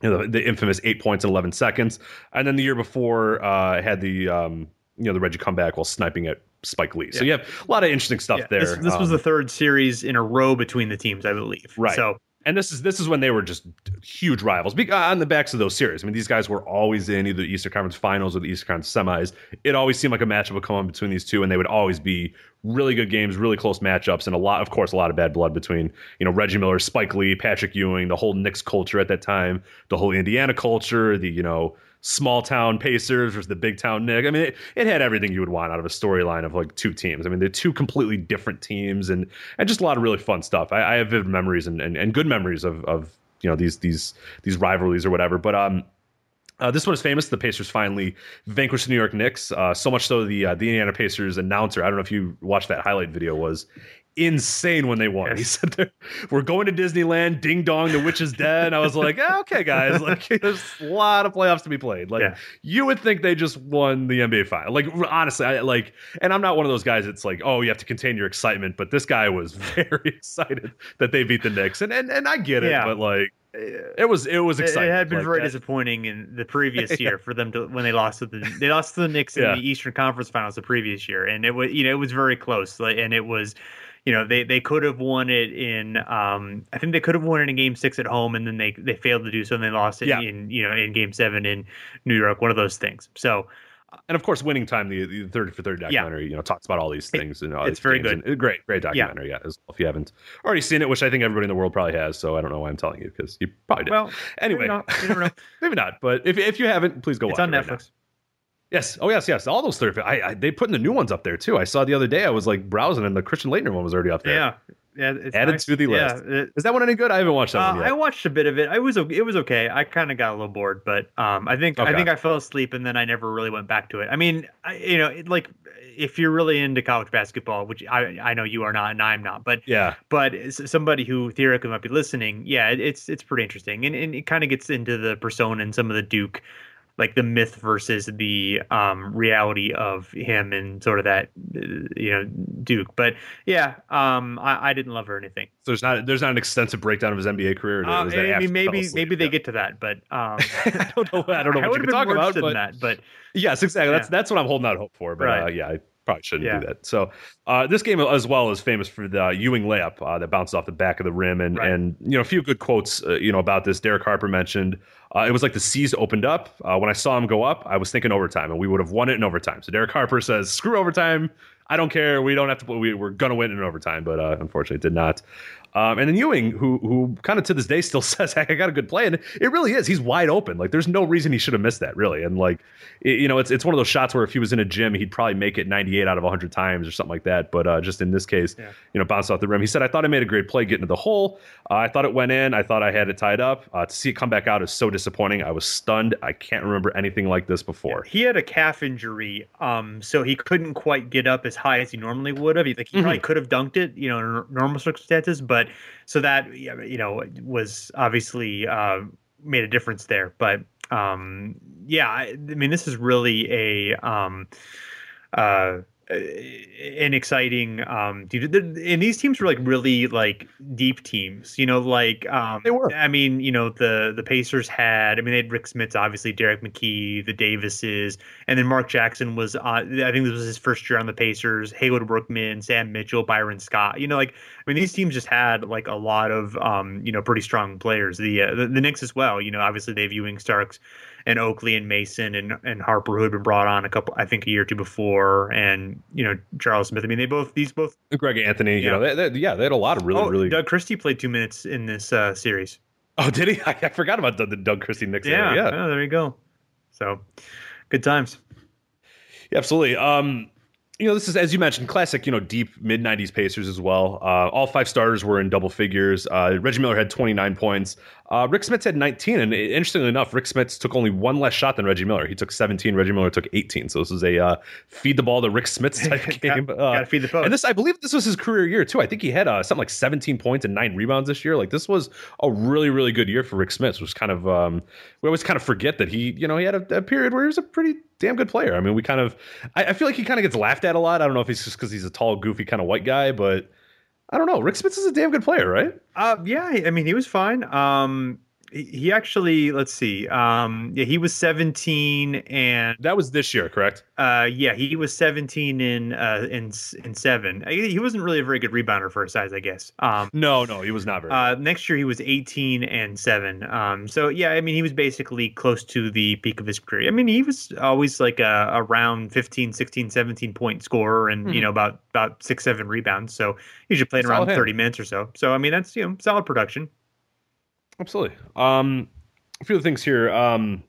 you know, the, the infamous eight points in 11 seconds. And then the year before, uh, had the, um, you know, the Reggie comeback while sniping at Spike Lee. So you have a lot of interesting stuff yeah, there. this, this was Um, the third series in a row between the teams, I believe. Right. So and this is this is when they were just huge rivals on the backs of those series. I mean, these guys were always in either the Eastern Conference Finals or the Eastern Conference Semis. It always seemed like a matchup would come on between these two, and they would always be really good games, really close matchups, and a lot, of course, a lot of bad blood between you know Reggie Miller, Spike Lee, Patrick Ewing, the whole Knicks culture at that time, the whole Indiana culture, the you know small town Pacers versus the big town Nick. I mean, it, it had everything you would want out of a storyline of like two teams. I mean, they're two completely different teams, and and just a lot of really fun stuff. I, I have vivid memories and, and and good memories of of you know these these these rivalries or whatever. But um. Uh, this one is famous. The Pacers finally vanquished the New York Knicks. Uh, so much so the uh, the Indiana Pacers announcer. I don't know if you watched that highlight video. Was insane when they won. He said, "We're going to Disneyland. Ding dong, the witch is dead." And I was like, "Ah, "Okay, guys. Like, [LAUGHS] there's a lot of playoffs to be played. Like, Yeah. you would think they just won the NBA final. Like, honestly, I like, and I'm not one of those guys. that's like, oh, you have to contain your excitement. But this guy was [LAUGHS] very excited that they beat the Knicks, and and and I get it. Yeah. But like, it was it was it, exciting. it had been Like, very that- disappointing in the previous [LAUGHS] year for them to when they lost to the they lost to the Knicks in Yeah. the Eastern Conference Finals the previous year, and it was you know it was very close, like, and it was you know they they could have won it in um I think they could have won it in game 6 at home and then they they failed to do so and they lost it Yeah. in you know in game 7 in New York one of those things so and of course, winning time, the, the thirty for thirty documentary, you know, talks about all these things. and all it's very good. and- great, great documentary. Yeah, as well, if you haven't already seen it, which I think everybody in the world probably has. So I don't know why I'm telling you because you probably did. well anyway, maybe not, you never know. [LAUGHS] maybe not. But if if you haven't, please go it's watch on it right. Netflix Yes. Oh, yes, yes. All those thirty. I, I they putting the new ones up there too. I saw the other day. I was like browsing, and the Christian Laettner one was already up there. yeah yeah it's Added nice. to the Yeah, list. it- Is that one any good? I haven't watched that Uh, one I watched a bit of it. I was it was okay. I kind of got a little bored, but um, I think Okay. I think I fell asleep and then I never really went back to it. I mean, I, you know, it, like if you're really into college basketball, which I I know you are not and I'm not, but yeah. but somebody who theoretically might be listening, yeah, it, it's it's pretty interesting, and, and it kind of gets into the persona and some of the Duke, like the myth versus the um, reality of him and sort of that, you know, Duke. But yeah, um, I, I didn't love her or anything. So there's not there's not an extensive breakdown of his NBA career. Uh, that I mean, maybe maybe they Yeah. get to that, but um, [LAUGHS] I don't know. I don't know [LAUGHS] I what would you have can talk about, but that. But [LAUGHS] Yes, exactly. That's Yeah. that's what I'm holding out hope for. But uh, yeah, I probably shouldn't Yeah. do that. So uh, this game as well is famous for the Ewing layup uh, that bounced off the back of the rim, and Right. and you know a few good quotes uh, you know about this. Derek Harper mentioned uh, it was like the seas opened up uh, when I saw him go up. I was thinking overtime, and we would have won it in overtime. So Derek Harper says, "Screw overtime." I don't care. We don't have to. We, we're gonna win in overtime, but uh, unfortunately, it did not. Um, and then Ewing, who who kind of to this day still [LAUGHS] says, "Heck, I got a good play," and it really is. He's wide open. Like there's no reason he should have missed that, really. And like, it- you know, it's it's one of those shots where if he was in a gym, he'd probably make it 98 out of 100 times or something like that. But uh, just in this case, Yeah. you know, bounced off the rim. He said, "I thought I made a great play getting to the hole. Uh, I thought it went in. I thought I had it tied up. Uh, to see it come back out is so disappointing. I was stunned. I can't remember anything like this before." he had a calf injury, um, so he couldn't quite get up as high as he normally would have. He, like, he probably Mm-hmm. could have dunked it, you know, in normal circumstances, but so that you know was obviously uh, made a difference there. But um, yeah, I, I mean, this is really a um, uh, an exciting um dude and these teams were like really like deep teams you know like um They were. i mean you know the the pacers had i mean they had rick smits obviously derrick mckey the davises and then mark jackson was on i think this was his first year on the pacers haywood workman sam mitchell byron scott you know like i mean these teams just had like a lot of um you know pretty strong players the uh, the, the knicks as well you know obviously they've ewing starks and Oakley and Mason and, and Harper who had been brought on a couple I think a year or two before and you know Charles Smith I mean they both these both Greg Anthony, you know, they, they, yeah, they had a lot of really, oh really. Doug Christie played two minutes in this uh, series oh, did he? [LAUGHS] I, I forgot about the, the Doug Christie Knicks. yeah yeah. oh, there you go so good times Yeah, absolutely. Um, you know, this is as you mentioned, classic. You know, deep mid '90s Pacers as well. Uh, all five starters were in double figures. Uh, Reggie Miller had 29 points. Uh, Rick Smits had 19, and interestingly enough, Rick Smits took only one less shot than Reggie Miller. He took 17. Reggie Miller took 18. So this is a uh, feed the ball to Rick Smits [LAUGHS] type game. Got- Uh, gotta feed the post. and this, I believe, this was his career year too. I think he had uh, something like 17 points and nine rebounds this year. Like this was a really, really good year for Rick Smits. Which kind of um, we always kind of forget that he, you know, he had a, a period where he was a pretty damn good player. I mean, we kind of, I, I feel like he kind of gets laughed at a lot. I don't know if it's just because he's a tall, goofy kind of white guy, but I don't know. Rick Smits is a damn good player, right? uh yeah I mean he was fine um he, he actually let's see um yeah he was 17 and That was this year, correct? Uh, yeah, he was 17 in uh in in seven. He he wasn't really a very good rebounder for his size, I guess. Um, No, no, he was not very. uh, next year he was 18 and seven. Um, so yeah, I mean he was basically close to the peak of his career. I mean he was always like a around 15, 16, 17 point scorer, and you know about about six seven rebounds. So he usually played Solid around hand. 30 minutes or so. So I mean that's you know solid production. Absolutely. Um, a few things here. Um,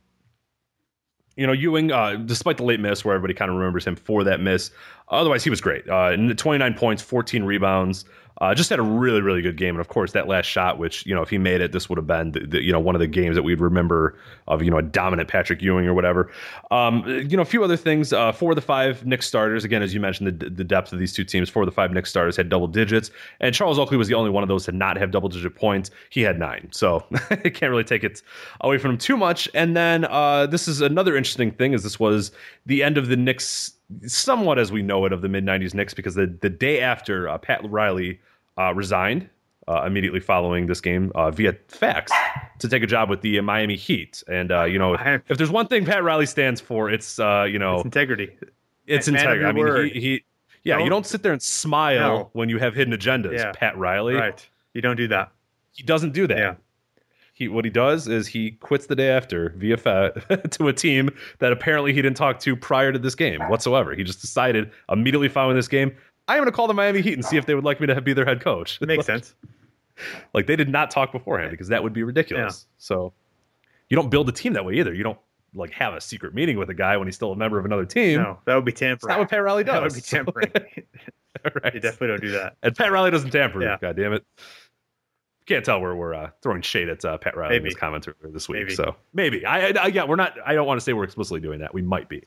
you know, Ewing, uh, despite the late miss, where everybody kind of remembers him for that miss, otherwise he was great. Uh, and 29 points, 14 rebounds. Uh, just had a really, really good game, and of course that last shot, which you know, if he made it, this would have been the, the, you know one of the games that we'd remember of you know a dominant Patrick Ewing or whatever. Um, you know, a few other things. Uh, four of the five Knicks starters, again, as you mentioned, the, the depth of these two teams. Four of the five Knicks starters had double digits, and Charles Oakley was the only one of those to not have double digit points. He had nine, so [LAUGHS] can't really take it away from him too much. And then uh, this is another interesting thing: is this was the end of the Knicks, somewhat as we know it, of the mid '90s Knicks, because the the day after uh, Pat Riley uh, resigned. Uh, immediately following this game uh, via fax to take a job with the Miami Heat, and uh, you know I- if there's one thing Pat Riley stands for, it's uh, you know It's integrity. it's Man integrity. I mean, word. he, he Yeah, Don't- you don't sit there and smile No. when you have hidden agendas, Yeah. Pat Riley. Right. You don't do that. He doesn't do that. Yeah. He what he does is he quits the day after via [LAUGHS] to a team that apparently he didn't talk to prior to this game whatsoever. He just decided immediately following this game, I'm going to call the Miami Heat and see if they would like me to be their head coach. [LAUGHS] Makes like, sense. Like they did not talk beforehand because that would be ridiculous. So you don't build a team that way either. You don't like have a secret meeting with a guy when he's still a member of another team. No, that would be It's tampering. not what Pat Riley does. That would be [LAUGHS] tampering. right. you definitely don't do that. And Pat Riley doesn't tamper. Yeah. God damn it. Can't tell where we're uh, throwing shade at uh, Pat Riley in his comments earlier this week. Maybe. So maybe I, I, yeah we're not. I don't want to say we're explicitly doing that. We might be.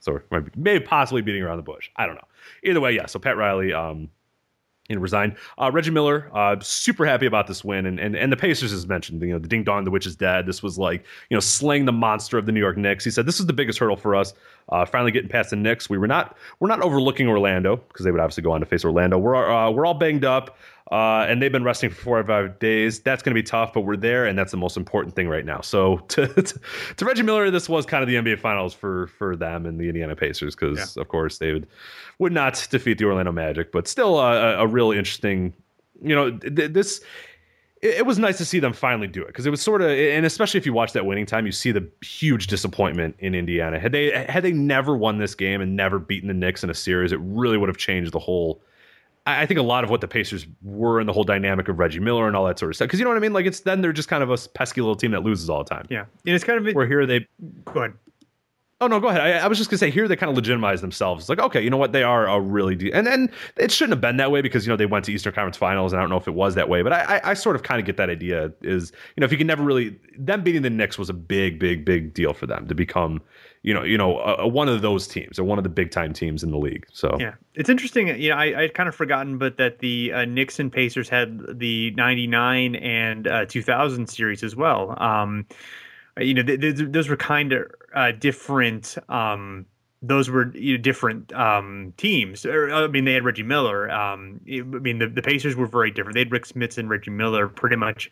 So we might be, maybe possibly beating around the bush. I don't know. Either way, yeah. So Pat Riley, um, you know, resigned. Uh, Reggie Miller, uh, super happy about this win, and and and the Pacers as mentioned. You know, the ding dong, the witch is dead. This was like you know slaying the monster of the New York Knicks. He said this is the biggest hurdle for us. Uh, finally getting past the Knicks. We were not we're not overlooking Orlando because they would obviously go on to face Orlando. We're uh, we're all banged up. Uh, and they've been resting for four or five days. That's going to be tough, but we're there, and that's the most important thing right now. So, [LAUGHS] to, to, to Reggie Miller, this was kind of the NBA Finals for for them and the Indiana Pacers, because of course they would would not defeat the Orlando Magic, but still a, a really interesting. You know, th- this it, it was nice to see them finally do it because it was sort of, and especially if you watch that winning time, you see the huge disappointment in Indiana. Had they had they never won this game and never beaten the Knicks in a series, it really would have changed the whole. I think a lot of what the Pacers were in the whole dynamic of Reggie Miller and all that sort of stuff. Because you know what I mean? Like it's then they're just kind of a pesky little team that loses all the time. Yeah. And it's kind of Where here they go ahead. Oh no, go ahead. I, I was just gonna say here they kind of legitimize themselves. It's like okay, you know what? They are a really de- and and it shouldn't have been that way because you know they went to Eastern Conference Finals and I don't know if it was that way, but I I, I sort of kind of get that idea is you know if you can never really them beating the Knicks was a big big big deal for them to become you know you know a one of those teams or one of the big time teams in the league. So Yeah, it's interesting. You know, I I'd kind of forgotten, but that the uh, Knicks and Pacers had the '99 and uh, 2000 series as well. Um, you know, th- th- those were kind of uh, different. Um, those were you know, different um, teams. Or, I mean, they had Reggie Miller. Um, I mean, the, the Pacers were very different. They had Rick Smits and Reggie Miller. Pretty much,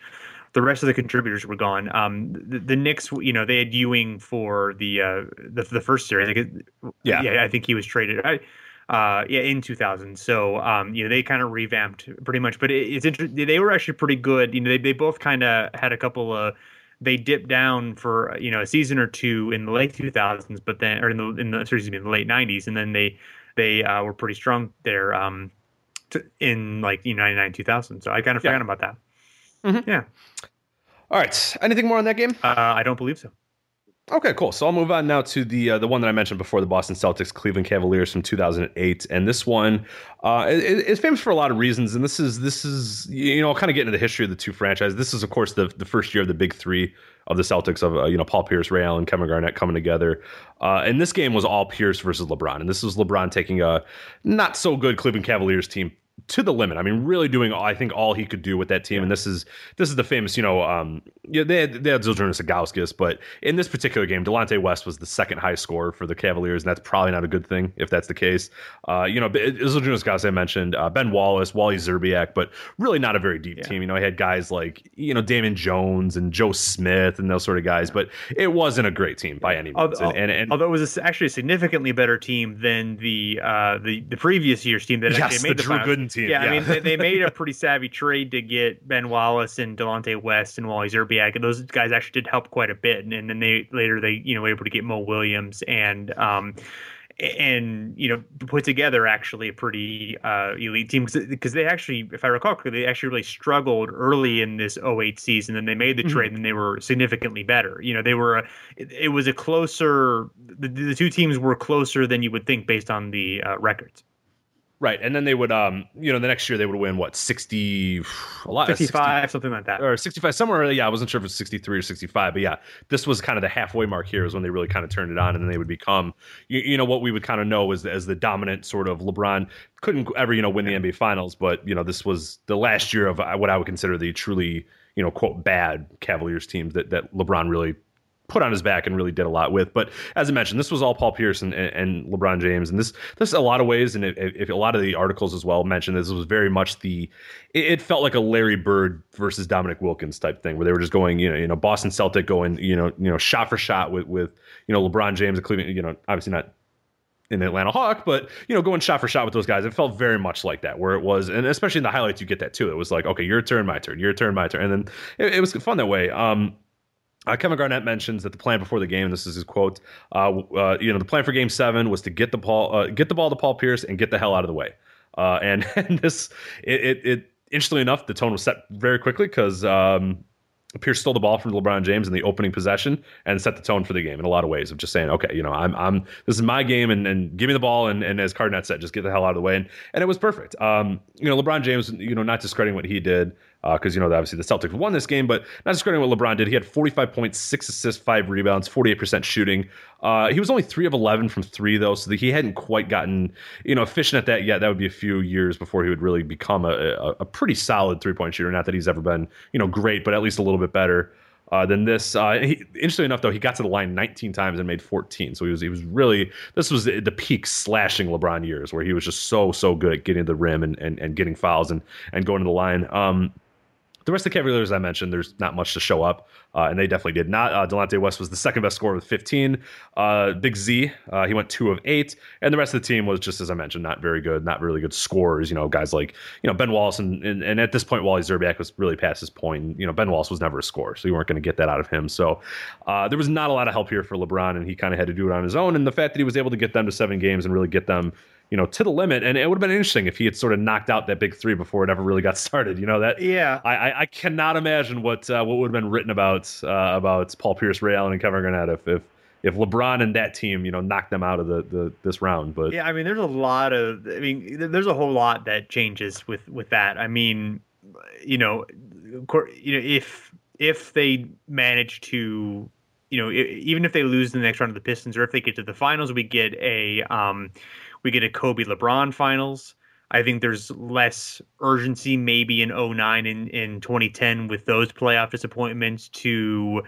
the rest of the contributors were gone. Um, the, the Knicks, you know, they had Ewing for the uh, the, the first series. I think Yeah. yeah, I think he was traded. I, uh, yeah, in 2000. So, um, you know, they kind of revamped pretty much, but it, it's interesting. They were actually pretty good. You know, they, they both kind of had a couple of, they dipped down for, you know, a season or two in the late 2000s, but then, or in the, in the, excuse me, in the late 90s. And then they, they, uh, were pretty strong there, um, to, in like, you know, 99, 2000. So I kind of Yeah. forgot about that. Mhm. Yeah. all right, anything more on that game? Uh, I don't believe so. Okay, cool. So I'll move on now to the uh, the one that I mentioned before, the Boston Celtics Cleveland Cavaliers from 2008, and this one uh, is, is famous for a lot of reasons. And this is this is you know I'll kind of get into the history of the two franchises. This is of course the the first year of the big three of the Celtics of uh, you know Paul Pierce, Ray Allen, Kevin Garnett coming together. Uh, and this game was all Pierce versus LeBron, and this was LeBron taking a not so good Cleveland Cavaliers team to the limit. I mean, really doing I think all he could do with that team. And this is this is the famous, you know, um, yeah, they had they had Zydrunas Ilgauskas, but in this particular game, Delonte West was the second highest scorer for the Cavaliers, and that's probably not a good thing if that's the case. Uh, you know, Zydrunas Ilgauskas I mentioned, uh, Ben Wallace, Wally Szczerbiak, but really not a very deep team. You know, he had guys like you know Damon Jones and Joe Smith and those sort of guys, but it wasn't a great team by any means. Although, and, and, although it was actually a significantly better team than the uh, the the previous year's team that Yes, actually made the the, Drew. Gooden team, Yeah, I mean they, they made a [LAUGHS] pretty savvy trade to get Ben Wallace and Delonte West and Wally Szczerbiak, and those guys actually did help quite a bit. And, and then they later they you know were able to get Mo Williams and. Um, and you know put together actually a pretty uh, elite team because they actually if i recall correctly they actually really struggled early in this 08 season and they made the Mhm. trade and they were significantly better you know they were a, it, it was a closer the, the two teams were closer than you would think based on the uh, records Right, and then they would, um, you know, the next year they would win what sixty, a lot, 55 something like that or sixty-five, somewhere. Yeah, I wasn't sure if it was sixty-three or sixty-five, but yeah, this was kind of the halfway mark here is when they really kind of turned it on, and then they would become, you, you know, what we would kind of know as as the dominant sort of LeBron couldn't ever, you know, win the NBA Finals, but you know, this was the last year of uh, what I would consider the truly, you know, quote bad Cavaliers teams that that LeBron really put on his back and really did a lot with. But as I mentioned, this was all Paul Pierce and, and LeBron James, and this this a lot of ways, and if, a lot of the articles as well mentioned this was very much the it, it felt like a Larry Bird versus Dominique Wilkins type thing, where they were just going, you know, you know, Boston Celtic going, you know, you know, shot for shot with with you know LeBron James and Cleveland, you know, obviously not an Atlanta Hawk, but you know, going shot for shot with those guys, it felt very much like that. Where it was, and especially in the highlights, you get that too. It was like, okay, your turn, my turn, your turn, my turn, and then it, it was fun that way. Um, uh, Kevin Garnett mentions that the plan before the game, this is his quote, uh, uh, you know, the plan for Game Seven was to get the ball, uh, get the ball to Paul Pierce, and get the hell out of the way. Uh, and, [LAUGHS] and this, it, it, it, interestingly enough, the tone was set very quickly because um, Pierce stole the ball from LeBron James in the opening possession and set the tone for the game in a lot of ways of just saying, okay, you know, I'm, I'm, this is my game and, and give me the ball. And, and as Garnett said, just get the hell out of the way. And, and it was perfect. Um, you know, LeBron James, you know, not discrediting what he did, because uh, you know obviously the Celtics won this game, but not discrediting what LeBron did. He had 45 points, six assists, five rebounds, 48% shooting. Uh, he was only three of 11 from three though, so he hadn't quite gotten you know efficient at that yet. That would be a few years before he would really become a, a, a pretty solid three point shooter. Not that he's ever been you know great, but at least a little bit better. Uh, than this. Uh, he, interestingly enough, though, he got to the line 19 times and made 14. So he was he was really this was the, the peak slashing LeBron years where he was just so so good at getting to the rim and, and, and getting fouls and and going to the line. Um, the rest of the Cavaliers I mentioned, there's not much to show up, uh, and they definitely did not. Uh, Delonte West was the second best scorer with 15. Uh, Big Z, uh, he went two of eight, and the rest of the team was just as I mentioned, not very good, not really good scorers. You know, guys like you know Ben Wallace, and and, and at this point, Wally Szczerbiak was really past his point. And, you know, Ben Wallace was never a scorer, so you weren't going to get that out of him. So uh, there was not a lot of help here for LeBron, and he kind of had to do it on his own. And the fact that he was able to get them to seven games and really get them you know, to the limit. And it would have been interesting if he had sort of knocked out that big three before it ever really got [LAUGHS] started. You know that? Yeah. I I, I cannot imagine what uh, what would have been written about uh, about Paul Pierce, Ray Allen, and Kevin Garnett if if if LeBron and that team, you know, knocked them out of the, the this round. But yeah, I mean, there's a lot of, I mean, there's a whole lot that changes with with that. I mean, you know, of course, you know, if if they manage to, you know, even if they lose the next round of the Pistons, or if they get to the finals, we get a um, we get a Kobe LeBron finals. I think there's less urgency maybe in 09 and in 2010 with those playoff disappointments to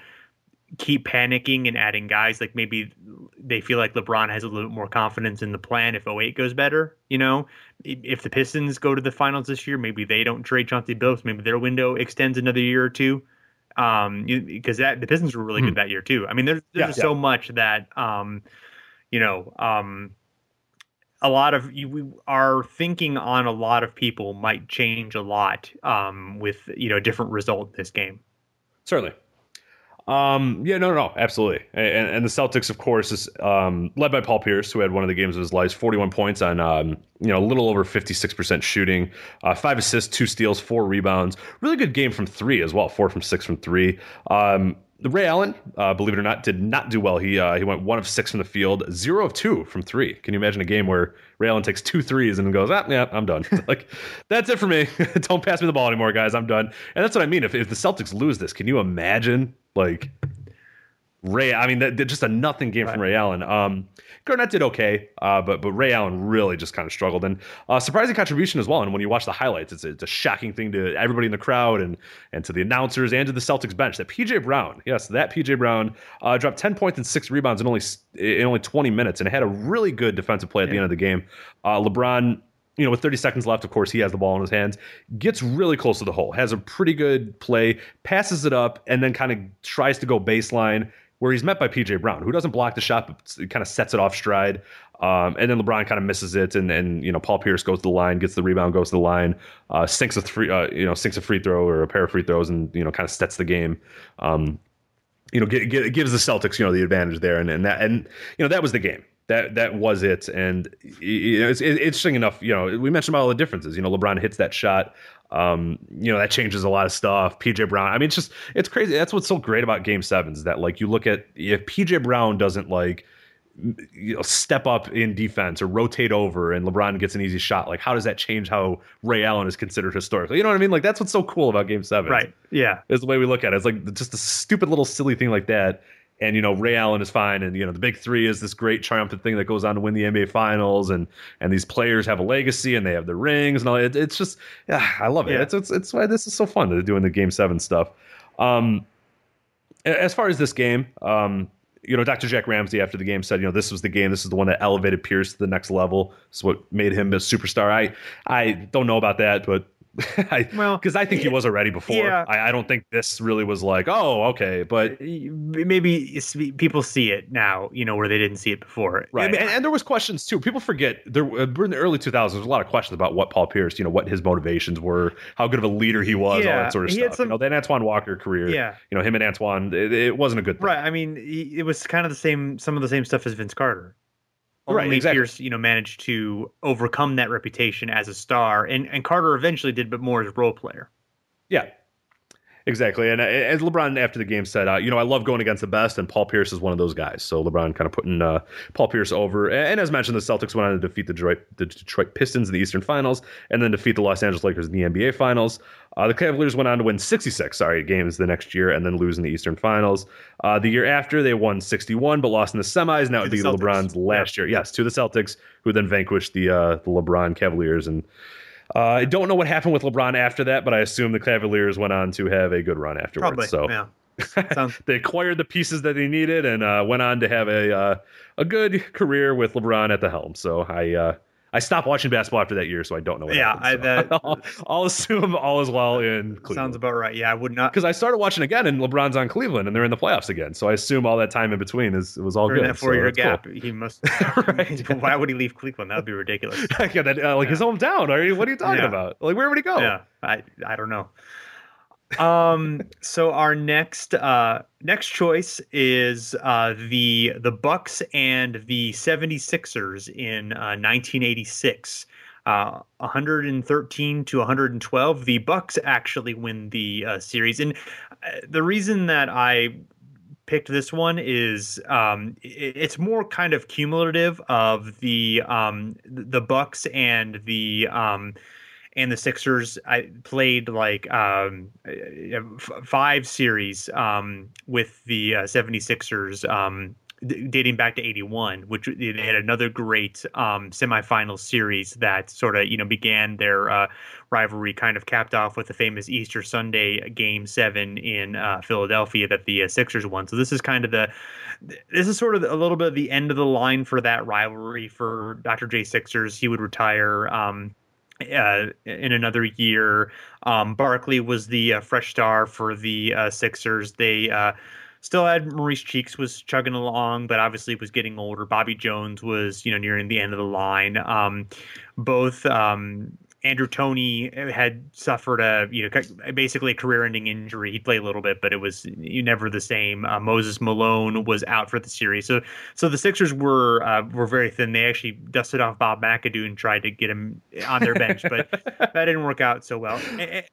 keep panicking and adding guys. Like maybe they feel like LeBron has a little bit more confidence in the plan if 08 goes better. You know, if the Pistons go to the finals this year, maybe they don't trade Chauncey Billups. Maybe their window extends another year or two. Um, because that the Pistons were really hmm. good that year too. I mean, there's there's yeah, so yeah. much that um, you know, um, a lot of you are thinking on a lot of people might change a lot um, with you know different result this game. Certainly. Um, yeah, no, no, no, absolutely. And, and the Celtics, of course, is um, led by Paul Pierce, who had one of the games of his life, 41 points on, um, you know, a little over 56% shooting, uh, five assists, two steals, four rebounds. Really good game from three as well, four from six from three. Um, Ray Allen, uh, believe it or not, did not do well. He uh, he went one of six from the field, zero of two from three. Can you imagine a game where Ray Allen takes two threes and goes, ah, yeah, I'm done. [LAUGHS] like that's it for me. [LAUGHS] Don't pass me the ball anymore, guys. I'm done. And that's what I mean. If if the Celtics lose this, can you imagine like Ray, I mean, that, just a nothing game right. from Ray Allen. Um, Garnett did okay, uh, but but Ray Allen really just kind of struggled, and uh, surprising contribution as well. And when you watch the highlights, it's a, it's a shocking thing to everybody in the crowd and and to the announcers and to the Celtics bench that PJ Brown, yes, that PJ Brown uh, dropped ten points and six rebounds in only in only twenty minutes, and had a really good defensive play at yeah. the end of the game. Uh, LeBron you know, with 30 seconds left, of course, he has the ball in his hands, gets really close to the hole, has a pretty good play, passes it up, and then kind of tries to go baseline, where he's met by PJ Brown, who doesn't block the shot, but kind of sets it off stride. Um, and then LeBron kind of misses it, and and you know Paul Pierce goes to the line, gets the rebound, goes to the line, uh, sinks a free, uh, you know, sinks a free throw or a pair of free throws, and you know kind of sets the game. Um, you know, get, get, gives the Celtics you know the advantage there, and and that and you know that was the game. That that was it, and you know, it's, it's interesting enough. You know, we mentioned about all the differences. You know, LeBron hits that shot. Um, you know, that changes a lot of stuff. PJ Brown. I mean, it's just it's crazy. That's what's so great about game sevens that like you look at if PJ Brown doesn't like you know step up in defense or rotate over and LeBron gets an easy shot like how does that change how Ray Allen is considered historically you know what I mean like that's what's so cool about game 7 right yeah is the way we look at it it's like just a stupid little silly thing like that and you know Ray Allen is fine, and you know the big three is this great triumphant thing that goes on to win the NBA Finals, and and these players have a legacy and they have the rings and all. It, it's just yeah, I love it. Yeah. It's, it's it's why this is so fun doing the Game Seven stuff. Um, as far as this game, um, you know, Dr. Jack Ramsay after the game said, you know, this was the game. This is the one that elevated Pierce to the next level. It's what made him a superstar. I I don't know about that, but [LAUGHS] I, Well, because I think he was already before. yeah. I, I don't think this really was like, oh, okay, but maybe people see it now, you know, where they didn't see it before. right. And, and there was questions too. People forget there uh, we're in the early 2000s. There was a lot of questions about what Paul Pierce, you know, what his motivations were, how good of a leader he was, all that sort of he stuff. some- you know, that Antoine Walker career. Yeah. You know, him and Antoine, it, it wasn't a good thing. Right. I mean, he- it was kind of the same, some of the same stuff as Vince Carter. Right, Only exactly. Pierce, you know, managed to overcome that reputation as a star, and and Carter eventually did, but more as a role player. Yeah, exactly. And as LeBron after the game said, uh, you know, I love going against the best, and Paul Pierce is one of those guys. So LeBron kind of putting uh, Paul Pierce over. And, as mentioned, the Celtics went on to defeat the Detroit, the Detroit Pistons in the Eastern Finals, and then defeat the Los Angeles Lakers in the NBA Finals. Uh, the Cavaliers went on to win 66, sorry, games the next year, and then lose in the Eastern Finals. Uh, the year after, they won 61, but lost in the semis. Now it'd the be. LeBron's last year. Yes, to the Celtics, who then vanquished the uh, the LeBron Cavaliers and. Uh, I don't know what happened with LeBron after that, but I assume the Cavaliers went on to have a good run afterwards. Probably. So yeah. [LAUGHS] Sounds they acquired the pieces that they needed and uh, went on to have a uh, a good career with LeBron at the helm. So I uh, I stopped watching basketball after that year, so I don't know. What Yeah, I- happened, that- so [LAUGHS] I'll, I'll assume all is well in Cleveland. sounds about right. Yeah, I would not. Because I started watching again, and LeBron's on Cleveland, and they're in the playoffs again. So I assume all that time in between is it was all During good. that four-year so that's gap, [LAUGHS] [LAUGHS] he must. Right. Why would he leave Cleveland? That would be ridiculous. Yeah, that, uh, like his hometown. Are you? What are you talking Yeah. about? Like where would he go? Yeah, I I don't know. Um. So our next uh next choice is uh the the Bucks and the 76ers in uh, 1986. Uh, 113 to 112. The Bucks actually win the uh, series, and uh, the reason that I picked this one is um, it's more kind of cumulative of the um, the Bucks and the um, and the Sixers. I played like um, uh, f- five series um, with the uh, 76ers um, dating back to 81, which they had another great um, semifinal series that sort of, you know, began their uh, rivalry kind of capped off with the famous Easter Sunday game seven in uh, Philadelphia that the uh, Sixers won. So this is kind of the, this is sort of a little bit of the end of the line for that rivalry for Dr. J Sixers. He would retire. Um, uh, in another year. Um, Barkley was the uh, fresh star for the uh, Sixers. They uh, still had Maurice Cheeks was chugging along, but obviously was getting older. Bobby Jones was you know nearing the end of the line. Um, both um, Andrew Toney had suffered a you know basically a career-ending injury. He played a little bit, but it was never the same. Uh, Moses Malone was out for the series, so so the Sixers were uh, were very thin. They actually dusted off Bob McAdoo and tried to get him on their bench, but [LAUGHS] that didn't work out so well.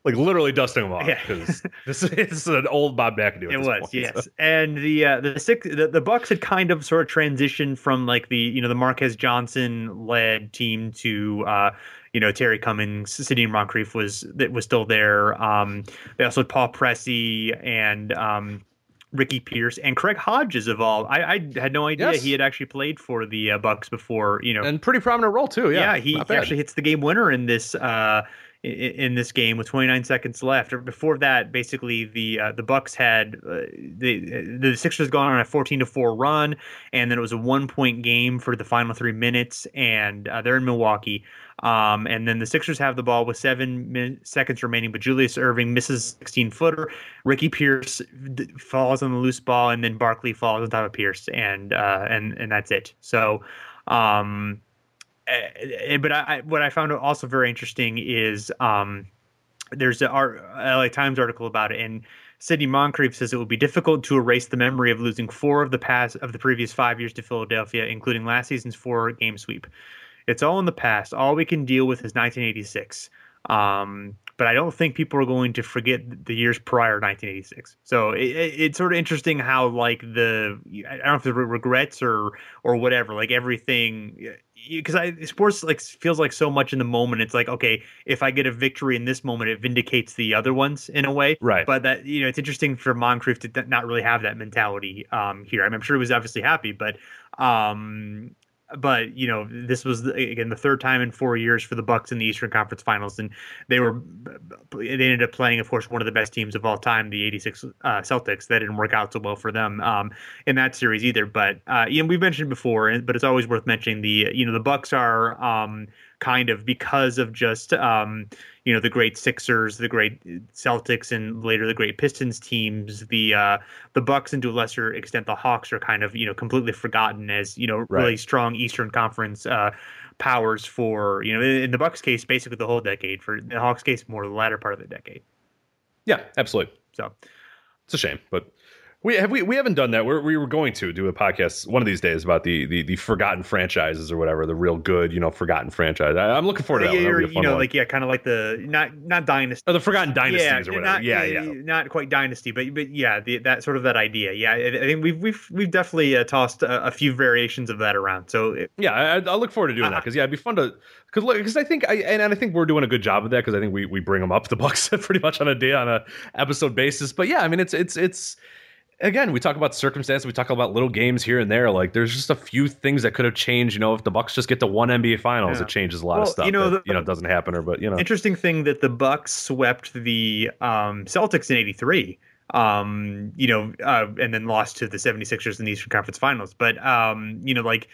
Like literally dusting them off. Yeah. Because this, is- this is an old Bob McAdoo. It was point, yes, so. and the uh, the six the, the Bucks had kind of sort of transitioned from like the you know the Marques Johnson led team to uh, you know Terry Cummings, Sidney Moncrief was that was still there. Um, they also had Paul Pressey and um, Ricky Pierce and Craig Hodges of all. I, I had no idea Yes. he had actually played for the uh, Bucks before. You know, And pretty prominent role too. Yeah, yeah, he, he actually hits the game winner in this uh, in, this game with 29 seconds left. Or Before that, basically the uh, the Bucks had uh, the the Sixers gone on a 14 to four run, and then it was a one point game for the final three minutes, and uh, they're in Milwaukee. Um, and then the Sixers have the ball with seven seconds remaining, but Julius Erving misses 16 footer. Ricky Pierce falls on the loose ball, and then Barkley falls on top of Pierce, and uh, and and that's it. So. Um, uh, but I, I, what I found also very interesting is um, there's a LA Times article about it, and Sidney Moncrief says it will be difficult to erase the memory of losing four of the past of the previous five years to Philadelphia, including last season's four game sweep. It's all in the past. All we can deal with is 1986. Um, but I don't think people are going to forget the years prior 1986. So it, it, it's sort of interesting how like the I don't know if the regrets or or whatever like everything because I sports like feels like so much in the moment. It's like okay, if I get a victory in this moment, it vindicates the other ones in a way. Right. But that you know, it's interesting for Moncrief to not really have that mentality um, here. I mean, I'm sure he was obviously happy, but um, but you know, this was again the third time in four years for the Bucks in the Eastern Conference Finals, and they were they ended up playing, of course, one of the best teams of all time, the '86 uh, Celtics. That didn't work out so well for them um, in that series either. But uh, you know, we mentioned before, but it's always worth mentioning the you know the Bucks are. Um, kind of because of just um, you know the great Sixers, the great Celtics, and later the great Pistons teams. The uh, the Bucks, and to a lesser extent, the Hawks are kind of you know completely forgotten as you know Right. really strong Eastern Conference uh, powers for you know in in the Bucks case basically the whole decade. For the Hawks case, more the latter part of the decade. Yeah, absolutely. So It's a shame, but we have we, we haven't done that. We're, we were going to do a podcast one of these days about the, the the forgotten franchises or whatever, the real good, you know, forgotten franchise. I, I'm looking forward to that. yeah, one. You're- be a you know, one. like yeah, kind of like the not not dynasty. Or the forgotten dynasties yeah, or whatever. Not, yeah, yeah. not quite dynasty, but but yeah, the, that sort of that idea. Yeah, I, I think we've we've we've definitely uh, tossed a, a few variations of that around. So it, Yeah, I, I look forward to doing that because yeah, it'd be fun to because because I think I and, and I think we're doing a good job of that because I think we we bring them up the Bucks [LAUGHS] pretty much on a day on a episode basis. But yeah, I mean it's it's it's again we talk about circumstances, we talk about little games here and there. Like there's just a few things that could have changed. You know, if the Bucks just get to one NBA Finals, Yeah. it changes a lot of stuff. you know, that, the- you know doesn't happen or but you know interesting thing that the Bucks swept the um, Celtics in '83. Um, you know, uh, and then lost to the 76ers in the Eastern Conference Finals. But um, you know, like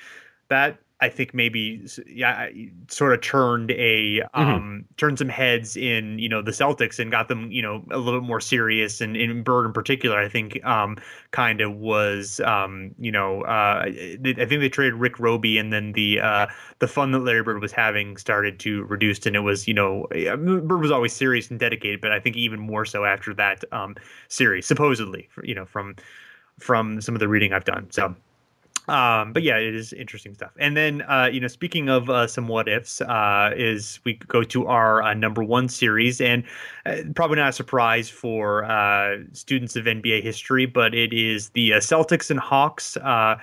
that I think maybe yeah sort of turned a um turned some heads in you know the Celtics and got them you know a little bit more serious. And in Bird in particular I think um kind of was um you know uh I think they traded Rick Robey and then the uh the fun that Larry Bird was having started to reduce. And it was you know Bird was always serious and dedicated but I think even more so after that um series supposedly you know from from some of the reading I've done. So um but yeah it is interesting stuff. And then uh you know speaking of uh, some what ifs uh is we go to our uh, number one series. And uh, probably not a surprise for uh students of nba history but it is the uh, celtics and hawks. Uh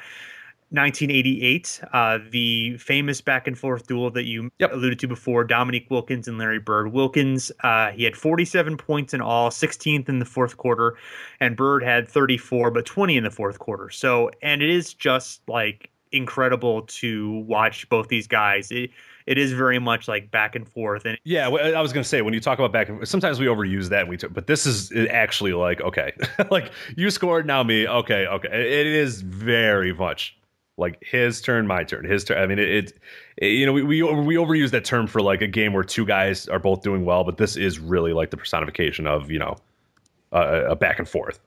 1988, uh, the famous back and forth duel that you alluded to before, Dominique Wilkins and Larry Bird. Wilkins, uh, he had 47 points in all, 16th in the fourth quarter, and Bird had 34, but 20 in the fourth quarter. So, and it is just like incredible to watch both these guys. It, it is very much like back and forth, and Yeah, I was going to say when you talk about back and sometimes we overuse that we but this is actually like okay, [LAUGHS] like you scored now me okay okay it is very much like his turn my turn his turn. I mean it, it, you know we, we we overuse that term for like a game where two guys are both doing well, but this is really like the personification of you know a, a back and forth.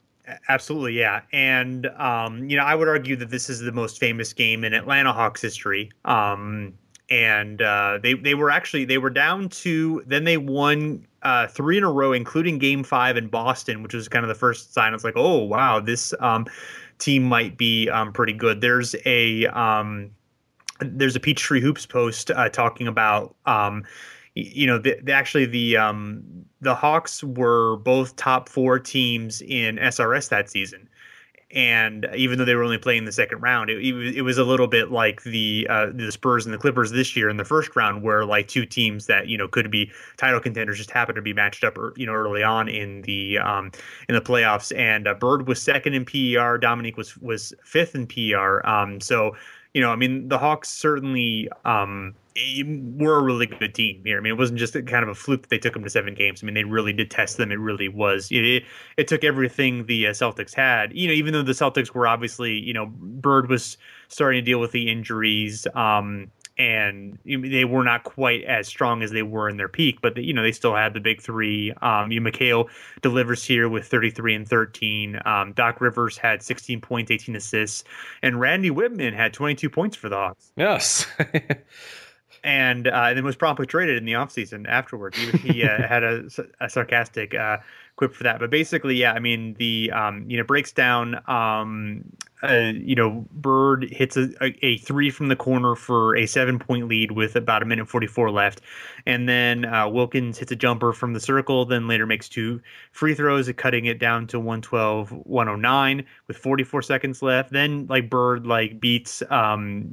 Absolutely, yeah. And um, you know, I would argue that this is the most famous game in Atlanta Hawks history. Um, and uh, they they were actually they were down to then they won uh, three in a row, including Game Five in Boston, which was kind of the first sign. It's like, oh wow, this um, team might be um, pretty good. There's a um, there's a Peachtree Hoops post uh, talking about um, you know the, the actually the um, the Hawks were both top four teams in SRS that season. And even though they were only playing the second round, it, it, was, a little bit like the uh, the Spurs and the Clippers this year in the first round, where like two teams that you know could be title contenders just happened to be matched up, you know, early on in the um, in the playoffs. And uh, Bird was second in PER, Dominique was was fifth in PER. Um, so you know, I mean, the Hawks certainly um, were a really good team here. I mean, it wasn't just kind of a fluke that they took them to seven games. I mean, they really did test them. It really was. It it, it took everything the uh, Celtics had. You know, even though the Celtics were obviously, you know, Bird was starting to deal with the injuries. Um, and they were not quite as strong as they were in their peak, but you know they still had the big three. Um, you McHale delivers here with 33 and 13. Um, Doc Rivers had 16 points, 18 assists, and Randy Wittman had 22 points for the Hawks. Yes. [LAUGHS] and uh, and then was promptly traded in the offseason afterwards. He, he uh, had a, a sarcastic uh, quip for that, but basically, yeah, I mean the um, you know breaks down. Um, uh, you know, Bird hits a, a, three from the corner for a seven point lead with about a minute 44 left. And then uh, Wilkins hits a jumper from the circle, then later makes two free throws, cutting it down to 112, 109 with 44 seconds left. Then, like, Bird, like, beats. Um,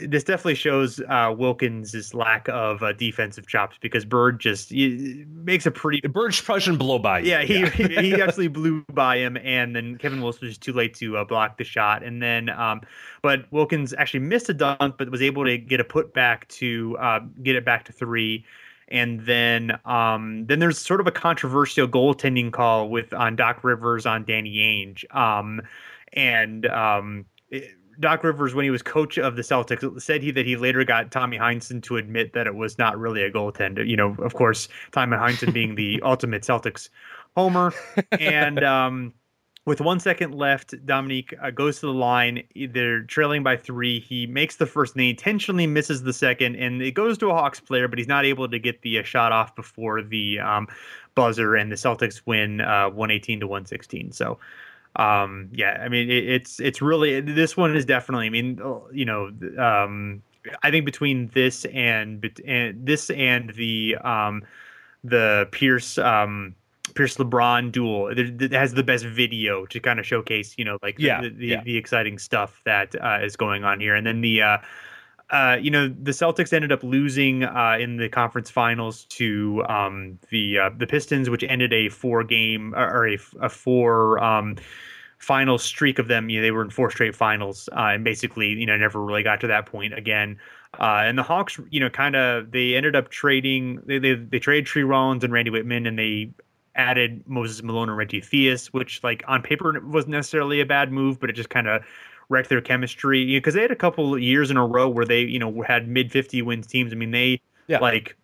this definitely shows uh, Wilkins' lack of uh, defensive chops because Bird just makes a pretty. Bird shouldn't blow by. You. Yeah, he, he, he [LAUGHS] actually blew by him, and then Kevin Willis was just too late to uh, block the shot. And then, um, but Wilkins actually missed a dunk, but was able to get a putback to uh, get it back to three. And then, um, then there's sort of a controversial goaltending call with on Doc Rivers on Danny Ainge. Um, and um, it, Doc Rivers, when he was coach of the Celtics, said he that he later got Tommy Heinsohn to admit that it was not really a goaltender. You know, of course, Tommy Heinsohn being the [LAUGHS] ultimate Celtics homer, and um, with one second left, Dominique uh, goes to the line. They're trailing by three. He makes the first, and he intentionally misses the second, and it goes to a Hawks player, but he's not able to get the uh, shot off before the um, buzzer, and the Celtics win uh, 118 to 116. So, um, yeah, I mean, it, it's it's really this one is definitely. I mean, you know, um, I think between this and, and this and the um, the Pierce. Um, Pierce LeBron duel it has the best video to kind of showcase, you know, like yeah, the, the, yeah. the exciting stuff that uh, is going on here. And then the, uh, uh, you know, the Celtics ended up losing uh, in the conference finals to um, the uh, the Pistons, which ended a four game or a, a four um, final streak of them. You know, they were in four straight finals uh, and basically, you know, never really got to that point again. Uh, and the Hawks, you know, kind of they ended up trading. They they, they traded Tree Rollins and Randy Wittman, and they added Moses Malone and Reggie Theus, which like on paper wasn't necessarily a bad move, but it just kind of wrecked their chemistry because you know, they had a couple years in a row where they you know had mid 50 wins teams. I mean they yeah. like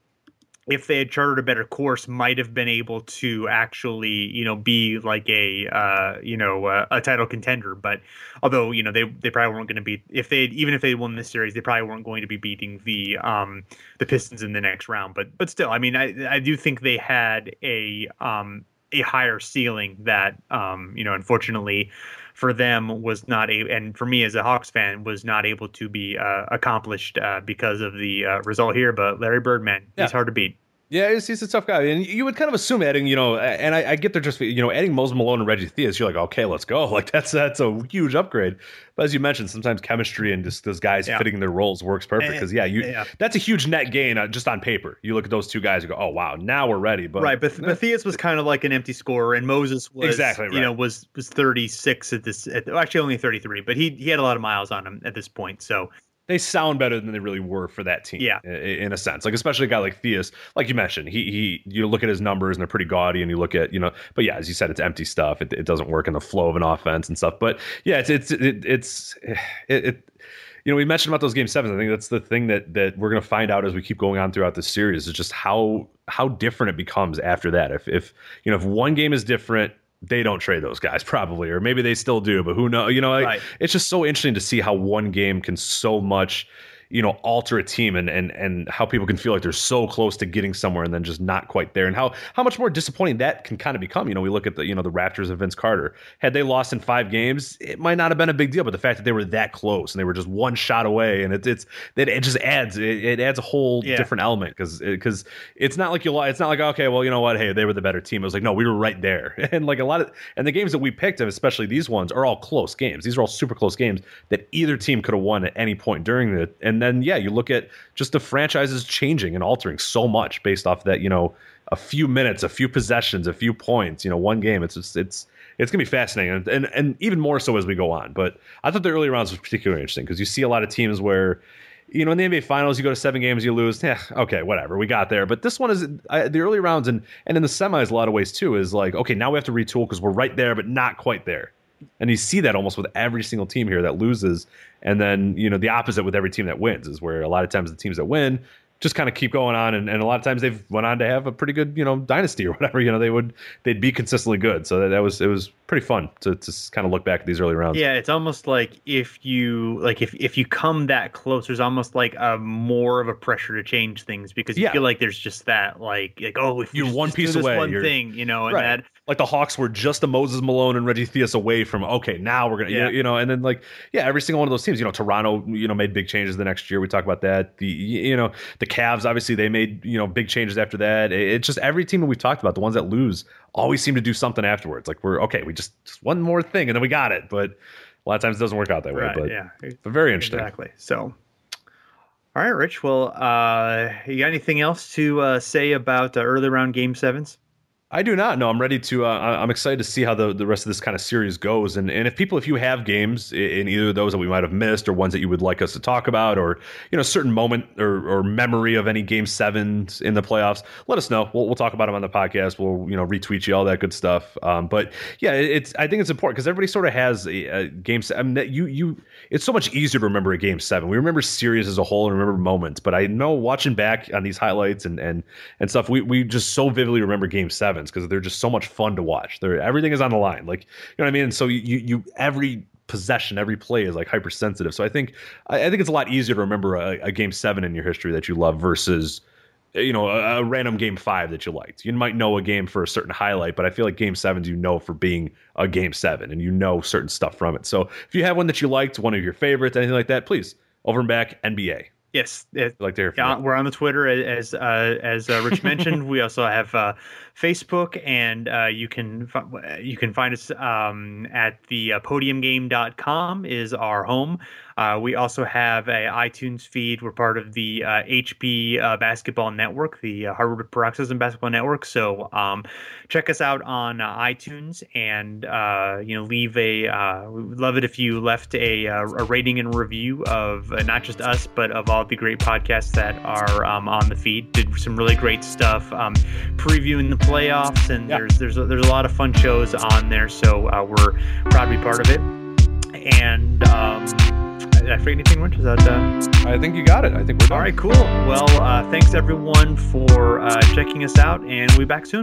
if they had charted a better course, might have been able to actually, you know, be like a, uh, you know, uh, a title contender. But although, you know, they they probably weren't going to be if they even if they won this series, they probably weren't going to be beating the um the Pistons in the next round. But but still, I mean, I I do think they had a um a higher ceiling that um you know, unfortunately for them was not a and for me as a Hawks fan was not able to be uh, accomplished uh, because of the uh, result here. But Larry Birdman, Yeah. he's hard to beat. Yeah, he's, he's a tough guy, and you would kind of assume adding, you know, and I, I get they're just, you know, adding Moses Malone and Reggie Theus. You're like, okay, let's go. [LAUGHS] Like that's that's a huge upgrade. But as you mentioned, sometimes chemistry and just those guys Yeah. fitting their roles works perfect because yeah, you Yeah. that's a huge net gain uh, just on paper. You look at those two guys and go, oh wow, now we're ready. But right, but Matthias was kind of like an empty scorer, and Moses was Exactly You know, was was thirty six at this. At, well, actually, only thirty three, but he he had a lot of miles on him at this point. So they sound better than they really were for that team. Yeah. in a sense, like especially a guy like Theus, like you mentioned, he he you look at his numbers and they're pretty gaudy, and you look at you know, but yeah, as you said, it's empty stuff. It, it doesn't work in the flow of an offense and stuff. But yeah, it's it's it, it's [SIGHS] it. it you know, we mentioned about those game sevens. I think that's the thing that that we're going to find out as we keep going on throughout this series is just how how different it becomes after that. If if you know if one game is different, they don't trade those guys probably, or maybe they still do, but who knows? You know, like, Right. it's just so interesting to see how one game can so much you know alter a team and and and how people can feel like they're so close to getting somewhere and then just not quite there and how how much more disappointing that can kind of become. You know we look at the you know the Raptors of Vince Carter. Had they lost in 5 games it might not have been a big deal but the fact that they were that close and they were just one shot away and it, it's it, it just adds it, it adds a whole Yeah. different element cuz cuz it's not like you it's not like okay well you know what? Hey they were the better team. It was like no we were right there. [LAUGHS] And like a lot of and the games that we picked especially these ones are all close games. These are all super close games that either team could have won at any point during the and then yeah you look at just the franchises changing and altering so much based off that you know a few minutes a few possessions a few points you know one game it's just it's it's gonna be fascinating and, and and even more so as we go on but i thought the early rounds was particularly interesting because you see a lot of teams where you know, in the NBA Finals, you go to seven games, you lose. Yeah, okay, whatever, we got there. But this one is I, the early rounds, and and in the semis, a lot of ways too, is like, okay, now we have to retool because we're right there, but not quite there. And you see that almost with every single team here that loses, and then you know the opposite with every team that wins is where a lot of times the teams that win just kind of keep going on, and, and a lot of times they've went on to have a pretty good you know dynasty or [LAUGHS] whatever. You know they would they'd be consistently good. So that, that was it was pretty fun to to kind of look back at these early rounds. yeah, it's almost like if you like if if you come that close, there's almost like a more of a pressure to change things because you Yeah. feel like there's just that like like oh if You're you one piece away, one thing, you know, and Right. that like the Hawks were just a Moses Malone and Reggie Theus away from okay, now we're gonna Yeah. you know, and then like yeah, every single one of those teams, you know, Toronto, you know, made big changes the next year. We talk about that. The you know the Cavs, obviously they made you know big changes after that. It's just every team that we've talked about, the ones that lose, always seem to do something afterwards. Like we're okay, we just, just one more thing and then we got it, but a lot of times it doesn't work out that way. But, yeah, but very interesting. exactly. So, all right, Rich. Well, uh, you got anything else to uh, say about uh, early round game sevens? I do not. No, I'm ready to. Uh, I'm excited to see how the, the rest of this kind of series goes. And and if people, if you have games in either of those that we might have missed, or ones that you would like us to talk about, or you know, a certain moment or, or memory of any game sevens in the playoffs, let us know. We'll, we'll talk about them on the podcast. We'll you know retweet you all that good stuff. Um, but yeah, it's I think it's important because everybody sort of has a, a game. I mean, you you it's so much easier to remember a game seven. We remember series as a whole and remember moments, but I know watching back on these highlights and and and stuff, we we just so vividly remember game seven sevens because they're just so much fun to watch. They're everything is on the line. Like you know what I mean. And so you you every possession, every play is like hypersensitive. So I think I, I think it's a lot easier to remember a, a, game seven in your history that you love versus you know a, a, random game five that you liked. You might know a game for a certain highlight, but I feel like game sevens you know for being a game seven and you know certain stuff from it. So if you have one that you liked, one of your favorites, anything like that, please over and back NBA. Yes, it, like to hear yeah, we're on the Twitter as uh, as uh, Rich mentioned. we also have uh, Facebook, and uh, you can you can find us um, at the uh, podiumgame.com is our home. Uh, we also have a iTunes feed. We're part of the uh, HP uh, Basketball Network, the uh, Hardwood Paroxysm Basketball Network. So um, check us out on uh, iTunes, and you know, leave a. we would love it if you left a, a rating and review of not just us, but of all the great podcasts that are um, on the feed. Did some really great stuff, um, previewing the playoffs, and yeah. there's there's a, there's a lot of fun shows on there. So we're proud to be part of it, and. Um, did I forget anything, Rich? Is that? Uh... I think you got it. I think we're done. All right, cool. Well, uh, thanks everyone for uh, checking us out, and we'll be back soon.